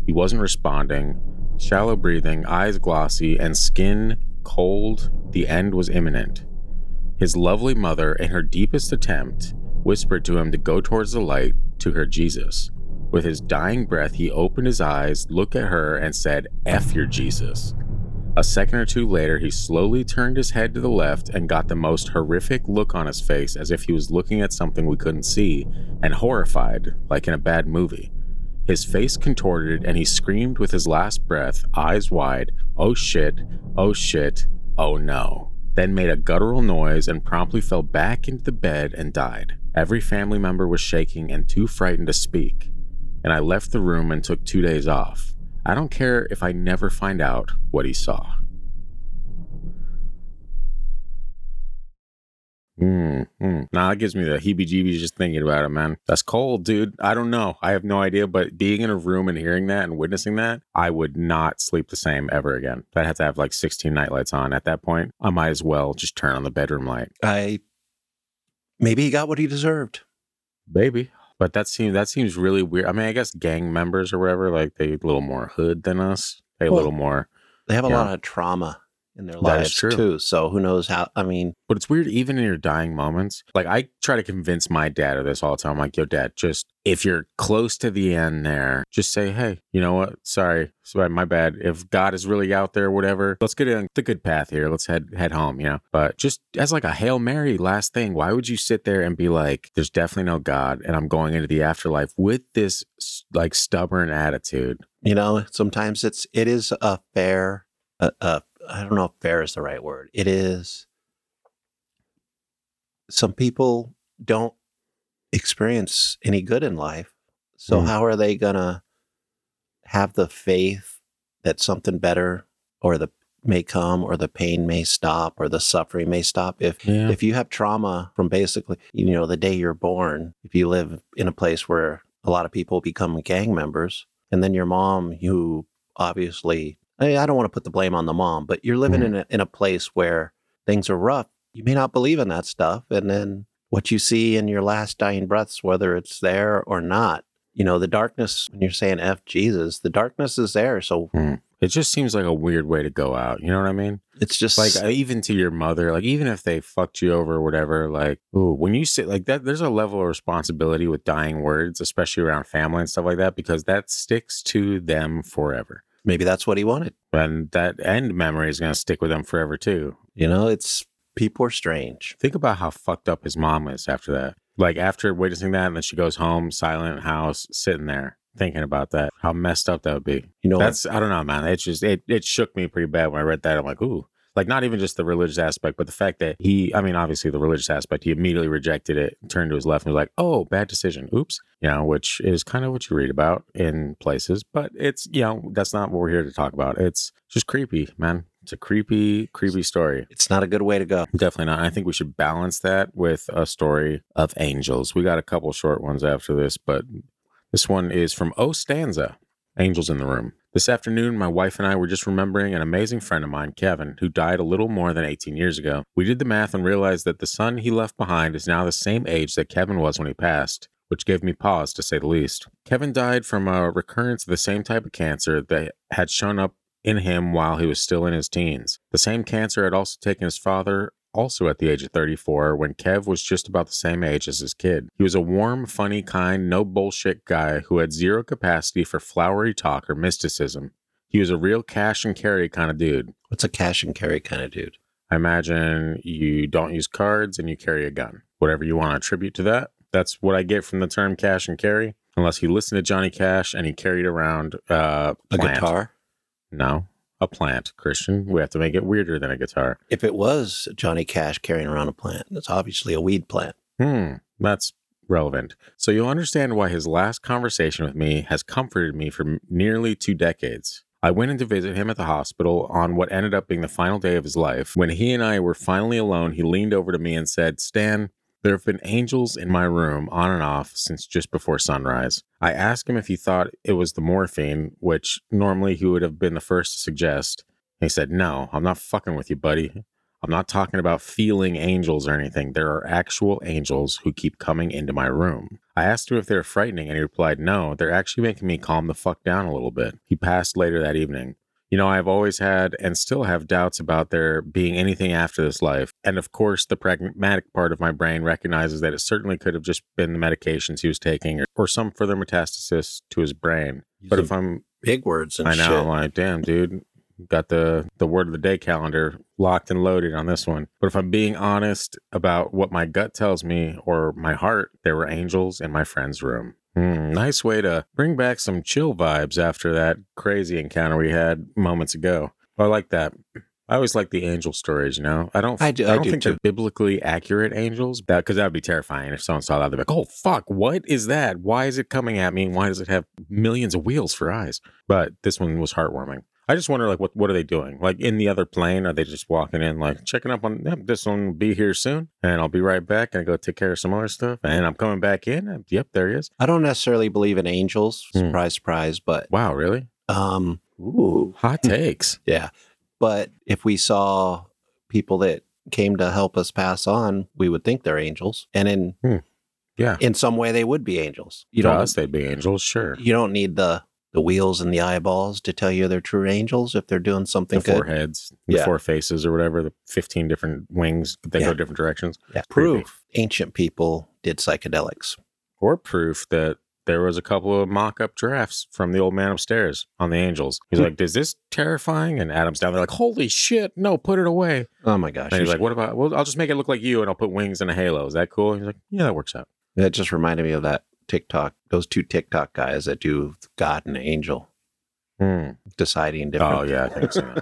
He wasn't responding. Shallow breathing, eyes glossy, and skin cold. The end was imminent. His lovely mother, in her deepest attempt, whispered to him to go towards the light, to her Jesus. With his dying breath, he opened his eyes, looked at her, and said, F your Jesus. A second or two later, he slowly turned his head to the left and got the most horrific look on his face as if he was looking at something we couldn't see, and horrified, like in a bad movie. His face contorted and he screamed with his last breath, eyes wide, Oh shit, oh shit, oh no. Then made a guttural noise and promptly fell back into the bed and died. Every family member was shaking and too frightened to speak. And I left the room and took two days off. I don't care if I never find out what he saw. Mm, mm. Nah, that gives me the heebie jeebies just thinking about it, man. That's cold, dude. I don't know. I have no idea, but being in a room and hearing that and witnessing that, I would not sleep the same ever again. I'd have to have like 16 nightlights on. At that point, I might as well just turn on the bedroom light. I maybe he got what he deserved. Maybe. But that seems that seems really weird. I mean, I guess gang members or whatever, like they a little more hood than us. They a little more They have a lot of trauma in their That lives true. too. So who knows how? I mean, But it's weird, even in your dying moments. Like I try to convince my dad of this all the time. I'm like, yo, dad, just if you're close to the end there, just say, hey, you know what? Sorry, sorry, my bad. If God is really out there, whatever, let's get on the good path here. Let's head head home. You know. But just as like a hail mary, last thing, why would you sit there and be like, there's definitely no God, and I'm going into the afterlife with this like stubborn attitude? you know, sometimes it's it is a fair. Uh, uh, I don't know if fair is the right word. It is. Some people don't experience any good in life, so Mm. how are they gonna have the faith that something better or the may come or the pain may stop or the suffering may stop if Yeah. if you have trauma from basically you know the day you're born if you live in a place where a lot of people become gang members and then your mom who obviously I, mean, I don't want to put the blame on the mom but you're living Mhm. in a, in a place where things are rough you may not believe in that stuff and then what you see in your last dying breaths whether it's there or not you know the darkness when you're saying f jesus the darkness is there so It's It just seems like a weird way to go out. You know what I mean? It's just Like even to your mother, like even if they fucked you over or whatever, like ooh, when you say like that, there's a level of responsibility with dying words, especially around family and stuff like that, because that sticks to them forever. Maybe that's what he wanted. And that end memory is gonna stick with them forever too. You know, it's people are strange. Think about how fucked up his mom is after that. Like after witnessing that, and then she goes home, silent house, sitting there thinking about that. How messed up that would be. You know, That's I don't know, man. It's just it it shook me pretty bad when I read that. I'm like, ooh. Like not even just the religious aspect, but the fact that he I mean, obviously the religious aspect, he immediately rejected it, turned to his left and was like, Oh, bad decision. Oops. You know, which is kind of what you read about in places. But it's you know, that's not what we're here to talk about. It's just creepy, man. It's a creepy, creepy story. it's not a good way to go. Definitely not. I think we should balance that with a story of angels. We got a couple short ones after this, but this one is from O Stanza, Angels in the Room. This afternoon, my wife and I were just remembering an amazing friend of mine, Kevin, who died a little more than 18 years ago. We did the math and realized that the son he left behind is now the same age that Kevin was when he passed, which gave me pause to say the least. Kevin died from a recurrence of the same type of cancer that had shown up in him while he was still in his teens. The same cancer had also taken his father also at the age of 34 when Kev was just about the same age as his kid. He was a warm, funny, kind, no bullshit guy who had zero capacity for flowery talk or mysticism. He was a real cash and carry kind of dude. What's a cash and carry kind of dude? I imagine you don't use cards and you carry a gun. Whatever you want to attribute to that. That's what I get from the term cash and carry. Unless he listened to Johnny Cash and he carried around uh, A plant. guitar? No, a plant, Christian. We have to make it weirder than a guitar. If it was Johnny Cash carrying around a plant, it's obviously a weed plant. Hmm, that's relevant. So you'll understand why his last conversation with me has comforted me for nearly two decades. I went in to visit him at the hospital on what ended up being the final day of his life. When he and I were finally alone, he leaned over to me and said, Stan, there have been angels in my room on and off since just before sunrise. I asked him if he thought it was the morphine, which normally he would have been the first to suggest. He said, No, I'm not fucking with you, buddy. I'm not talking about feeling angels or anything. There are actual angels who keep coming into my room. I asked him if they were frightening, and he replied, No, they're actually making me calm the fuck down a little bit. He passed later that evening. You know, I've always had and still have doubts about there being anything after this life. And of course, the pragmatic part of my brain recognizes that it certainly could have just been the medications he was taking or, or some further metastasis to his brain. But if I'm Big words and I know. shit. I'm like, damn, dude, got the the word of the day calendar locked and loaded on this one. But if I'm being honest about what my gut tells me or my heart, there were angels in my friend's room. Hmm, nice way to bring back some chill vibes after that crazy encounter we had moments ago. I like that. I always like the angel stories, you know. I don't. I do- I don't do think too. they're biblically accurate angels, that because that would be terrifying if someone saw that. They'd be like, "Oh fuck, what is that? Why is it coming at me? And Why does it have millions of wheels for eyes?" But this one was heartwarming. I just wonder, like, what what are they doing? Like in the other plane, are they just walking in, like checking up on? Yep, this one will be here soon, and I'll be right back and go take care of some other stuff, and I'm coming back in. Yep, there he is. I don't necessarily believe in angels. Hmm. Surprise, surprise. But Wow, really? um, ooh, Hot takes. yeah. But if we saw people that came to help us pass on, we would think they're angels, and in Yeah. in some way they would be angels. You to don't us, they'd be angels, sure. you don't need the the wheels and the eyeballs to tell you they're true angels if they're doing something The four heads, the Yeah. four faces, or whatever, the 15 different wings, they Yeah. go different directions. Yeah. Proof ancient people did psychedelics. Or proof that there was a couple of mock up drafts from the old man upstairs on the angels. He's hmm. like, Is this terrifying? And Adam's down there, like, Holy shit, no, put it away. Oh my gosh. And he's like, What about, well, I'll just make it look like you and I'll put wings and a halo. Is that cool? He's like, Yeah, that works out. That just reminded me of that TikTok, those two TikTok guys that do God and Angel Hmm. deciding different. Oh, yeah, I think so.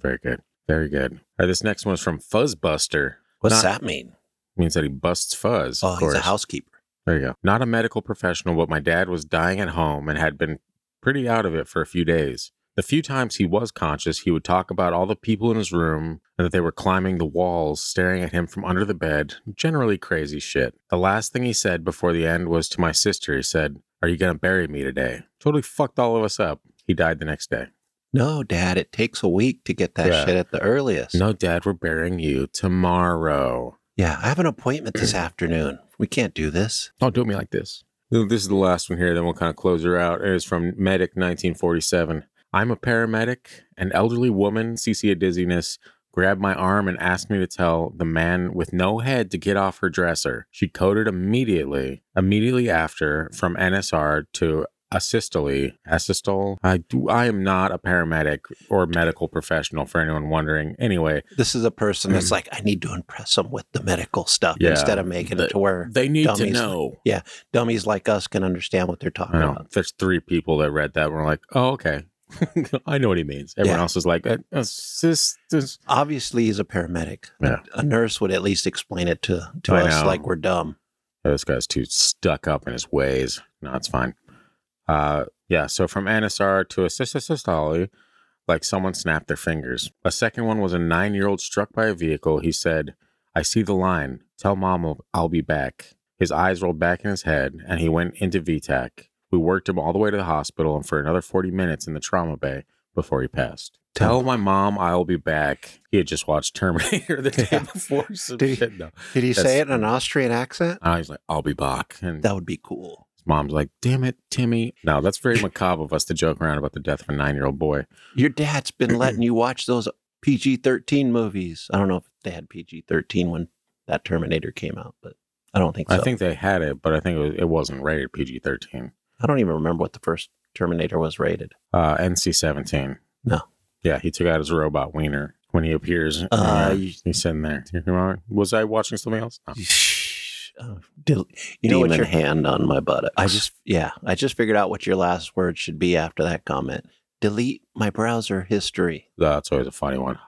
Very good. Very good. All right, this next one's from Fuzzbuster. What's Not- that mean? Means that he busts fuzz. Oh, he's a housekeeper. There you go. Not a medical professional, but my dad was dying at home and had been pretty out of it for a few days. The few times he was conscious, he would talk about all the people in his room and that they were climbing the walls, staring at him from under the bed. Generally crazy shit. The last thing he said before the end was to my sister. He said, Are you going to bury me today? Totally fucked all of us up. He died the next day. No, Dad, it takes a week to get that Yeah. shit at the earliest. No, dad, we're burying you tomorrow. Yeah, I have an appointment this afternoon. We can't do this. Don't do me like this. This is the last one here, then we'll kind of close her out. It is from Medic 1947. I'm a paramedic. An elderly woman, CC a dizziness, grabbed my arm and asked me to tell the man with no head to get off her dresser. She coded immediately, immediately after from NSR to asystole. Asystole. I do. I am not a paramedic or medical professional. For anyone wondering, anyway, This is a person that's mm. like, I need to impress them with the medical stuff Yeah. instead of making The- it to where they need to Dummies. Yeah. dummies like us can understand what they're talking know. about. There's three people that read that. and were like, oh, okay. I know what he means. Everyone Yeah. else is like, uh, assist. Obviously, he's a paramedic. Yeah. A nurse would at least explain it to, to I us know. like we're dumb. This guy's too stuck up in his ways. No, it's fine. Uh, yeah. So from NSR to assist asystole, like someone snapped their fingers. A second one was a nine-year-old struck by a vehicle. He said, "I see the line. Tell mom I'll- I'll be back." His eyes rolled back in his head, and he went into V-tach. We worked him all the way to the hospital and for another 40 minutes in the trauma bay before he passed. Tell my mom I'll be back. He had just watched Terminator the day Yeah. before. Some Did he- shit. No. Did he say it in an Austrian accent? Uh, I was like, I'll be back. And That would be cool. his mom's like, damn it, Timmy. No, that's very macabre of us to joke around about the death of a nine year old boy. Your dad's been letting you watch those PG 13 movies. I don't know if they had PG 13 when that Terminator came out, but I don't think so. I think they had it, but I think it, was, it wasn't rated PG 13. I don't even remember what the first Terminator was rated. Uh, NC 17. No. Yeah, he took out his robot wiener when he appears. Uh, Uh, you- he's sitting there. Was I watching something else? No. Oh, del- you know what Demon your hand on my buttocks. I just yeah, I just figured out what your last word should be after that comment. Delete my browser history. That's always a funny one.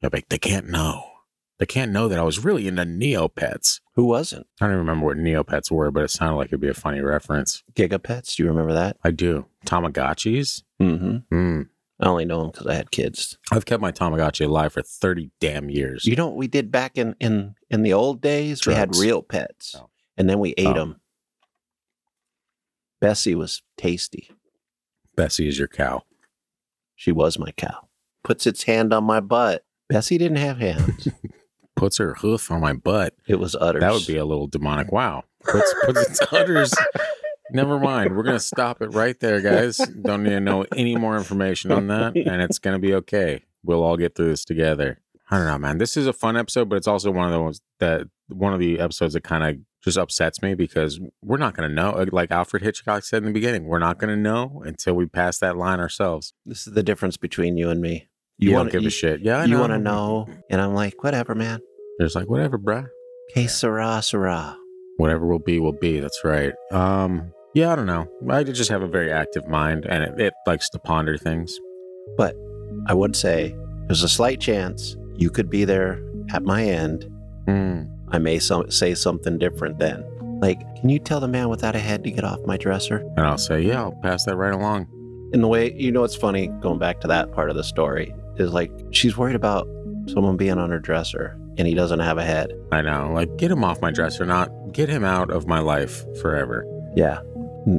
Yeah, but they can't know. They can't know that I was really into Neopets. Who wasn't? I don't even remember what Neopets were, but it sounded like it'd be a funny reference. Gigapets? Do you remember that? I do. Tamagotchis? Mm-hmm. Hmm. I only know them because I had kids. I've kept my Tamagotchi alive for 30 damn years. You know what we did back in in in the old days? We had real pets, Oh. and then we ate Oh. them. Bessie was tasty. Bessie is your cow. She was my cow. Puts its hand on my butt. Bessie didn't have hands. Puts her hoof on my butt. it was udders. That would be a little demonic. Wow. Puts, puts its udders. Never mind. We're going to stop it right there, guys. Don't need to know any more information on that. And it's going to be okay. We'll all get through this together. I don't know, man. This is a fun episode, but it's also one of the ones that one of the episodes that kind of just upsets me because we're not going to know. Like Alfred Hitchcock said in the beginning, we're not going to know until we pass that line ourselves. This is the difference between you and me. You, wanna- don't give you- a shit. Yeah, I you want to know, and I'm like, whatever, man. There's like, whatever, bruh. Que sera, sera. whatever will be will be that's right um yeah i don't know i just have a very active mind and it, it likes to ponder things But I would say there's a slight chance you could be there at my end. Mm. I may some, say something different then. Like, can you tell the man without a head to get off my dresser? and i'll say yeah i'll pass that right along In the way, you know, it's funny going back to that part of the story is like she's worried about someone being on her dresser and he doesn't have a head. i know like get him off my dresser not get him out of my life forever Yeah.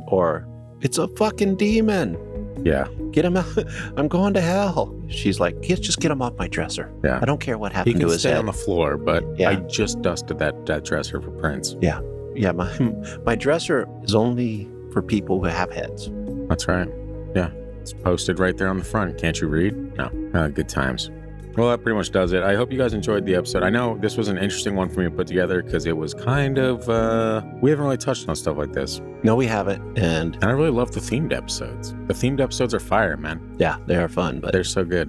Or it's a fucking demon. yeah Get him out. I'm going to hell. She's like, "Get- just get him off my dresser. Yeah. I don't care what he happened can to his stay head. on the floor but Yeah. i just dusted that, that dresser for prince yeah, Yeah. my my dresser is only for people who have heads. that's right yeah it's posted right there on the front can't you read no uh, good times well that pretty much does it i hope you guys enjoyed the episode i know this was an interesting one for me to put together because it was kind of uh we haven't really touched on stuff like this No, we haven't, and And I really love the themed episodes. The themed episodes are fire, man. yeah, they are fun. But They're so good.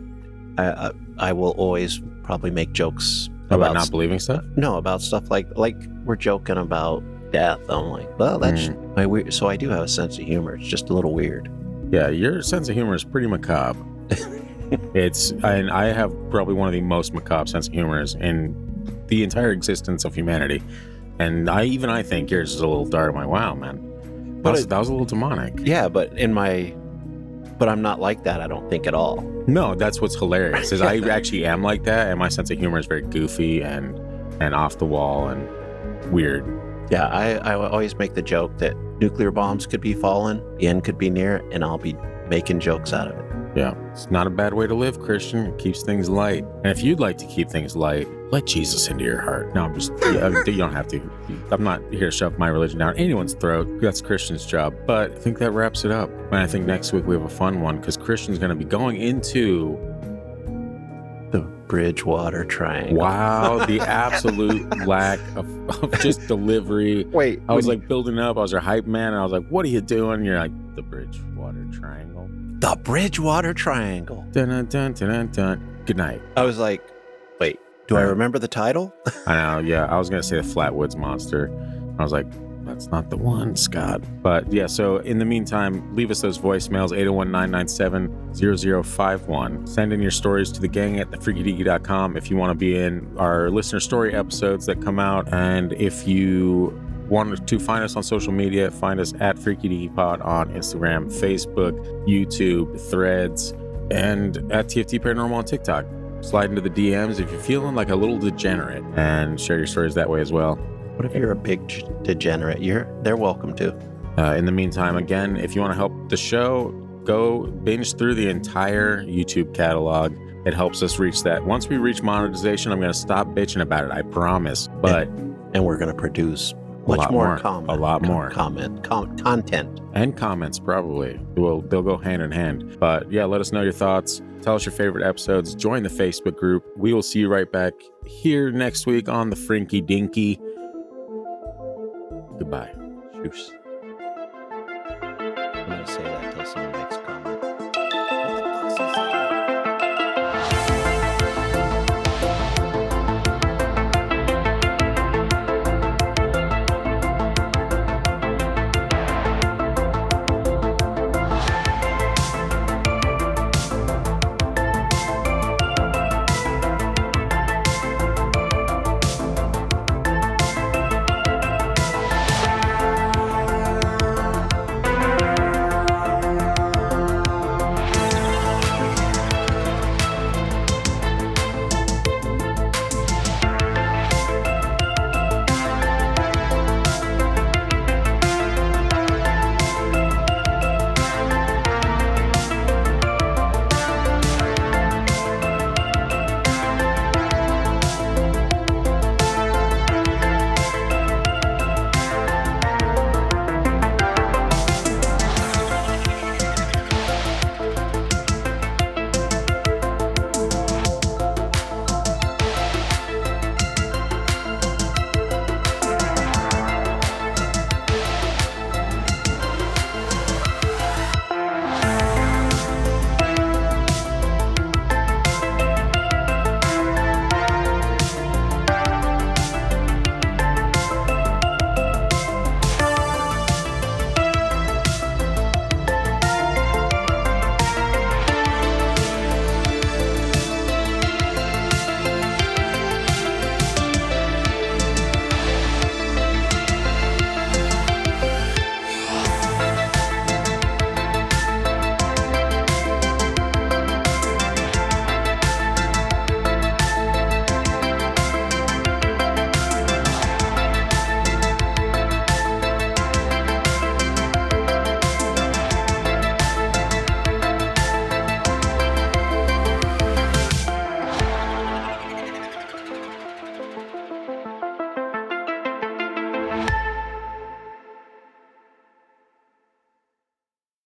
I, I I will always probably make jokes About, about, not believing stuff? no about stuff like like we're joking about death. I'm like, well, that's Hmm. my weird. So I do have a sense of humor. It's just a little weird. Yeah, your sense of humor is pretty macabre. it's and I have probably one of the most macabre sense of humors in the entire existence of humanity. And I even I think yours is a little dark. I'm like, wow, man. That But was, it- that was a little demonic. Yeah, but in my, but I'm not like that. I don't think at all. No, that's what's hilarious. Is I actually am like that, and my sense of humor is very goofy and and off the wall and weird. Yeah, I, I always make the joke that nuclear bombs could be falling, the end could be near, and I'll be making jokes out of it. Yeah, it's not a bad way to live, Christian. It keeps things light. And if you'd like to keep things light, let Jesus into your heart. No, I'm just, yeah, you don't have to. I'm not here to shove my religion down anyone's throat. That's Christian's job. But I think that wraps it up. And I think next week we have a fun one because Christian's going to be going into Bridgewater Triangle. wow, the absolute lack of, of just delivery. Wait, I was like building up. I was your hype man. And I was like, what are you doing? You're like, the Bridgewater Triangle. the Bridgewater Triangle. Dun, dun, dun, dun, dun, dun. Good night. I was like, wait, do I Right. remember the title? I know. Yeah, I was gonna say the Flatwoods Monster. I was like, that's not the one, Scott. But yeah. So in the meantime, leave us those voicemails 801-997-0051. Send in your stories to the gang at thefreakydeaky.com if you want to be in our listener story episodes that come out, and if you want to find us on social media, find us at Freaky Deaky Pod on Instagram, Facebook, YouTube, Threads, and at TFD Paranormal on TikTok slide into the DMs if you're feeling like a little degenerate and share your stories that way as well. What if you're a big degenerate? You're they're welcome to. Uh, in the meantime, again, if you want to help the show, go binge through the entire YouTube catalog. It helps us reach that. Once we reach monetization, I'm going to stop bitching about it. I promise. But And we're going to produce A much lot more, more. comment. A lot more. comment, com- content. and comments probably will they'll go hand in hand. But yeah, let us know your thoughts. Tell us your favorite episodes. Join the Facebook group. We will see you right back here next week on the Frinky Dinky. Goodbye. Choose.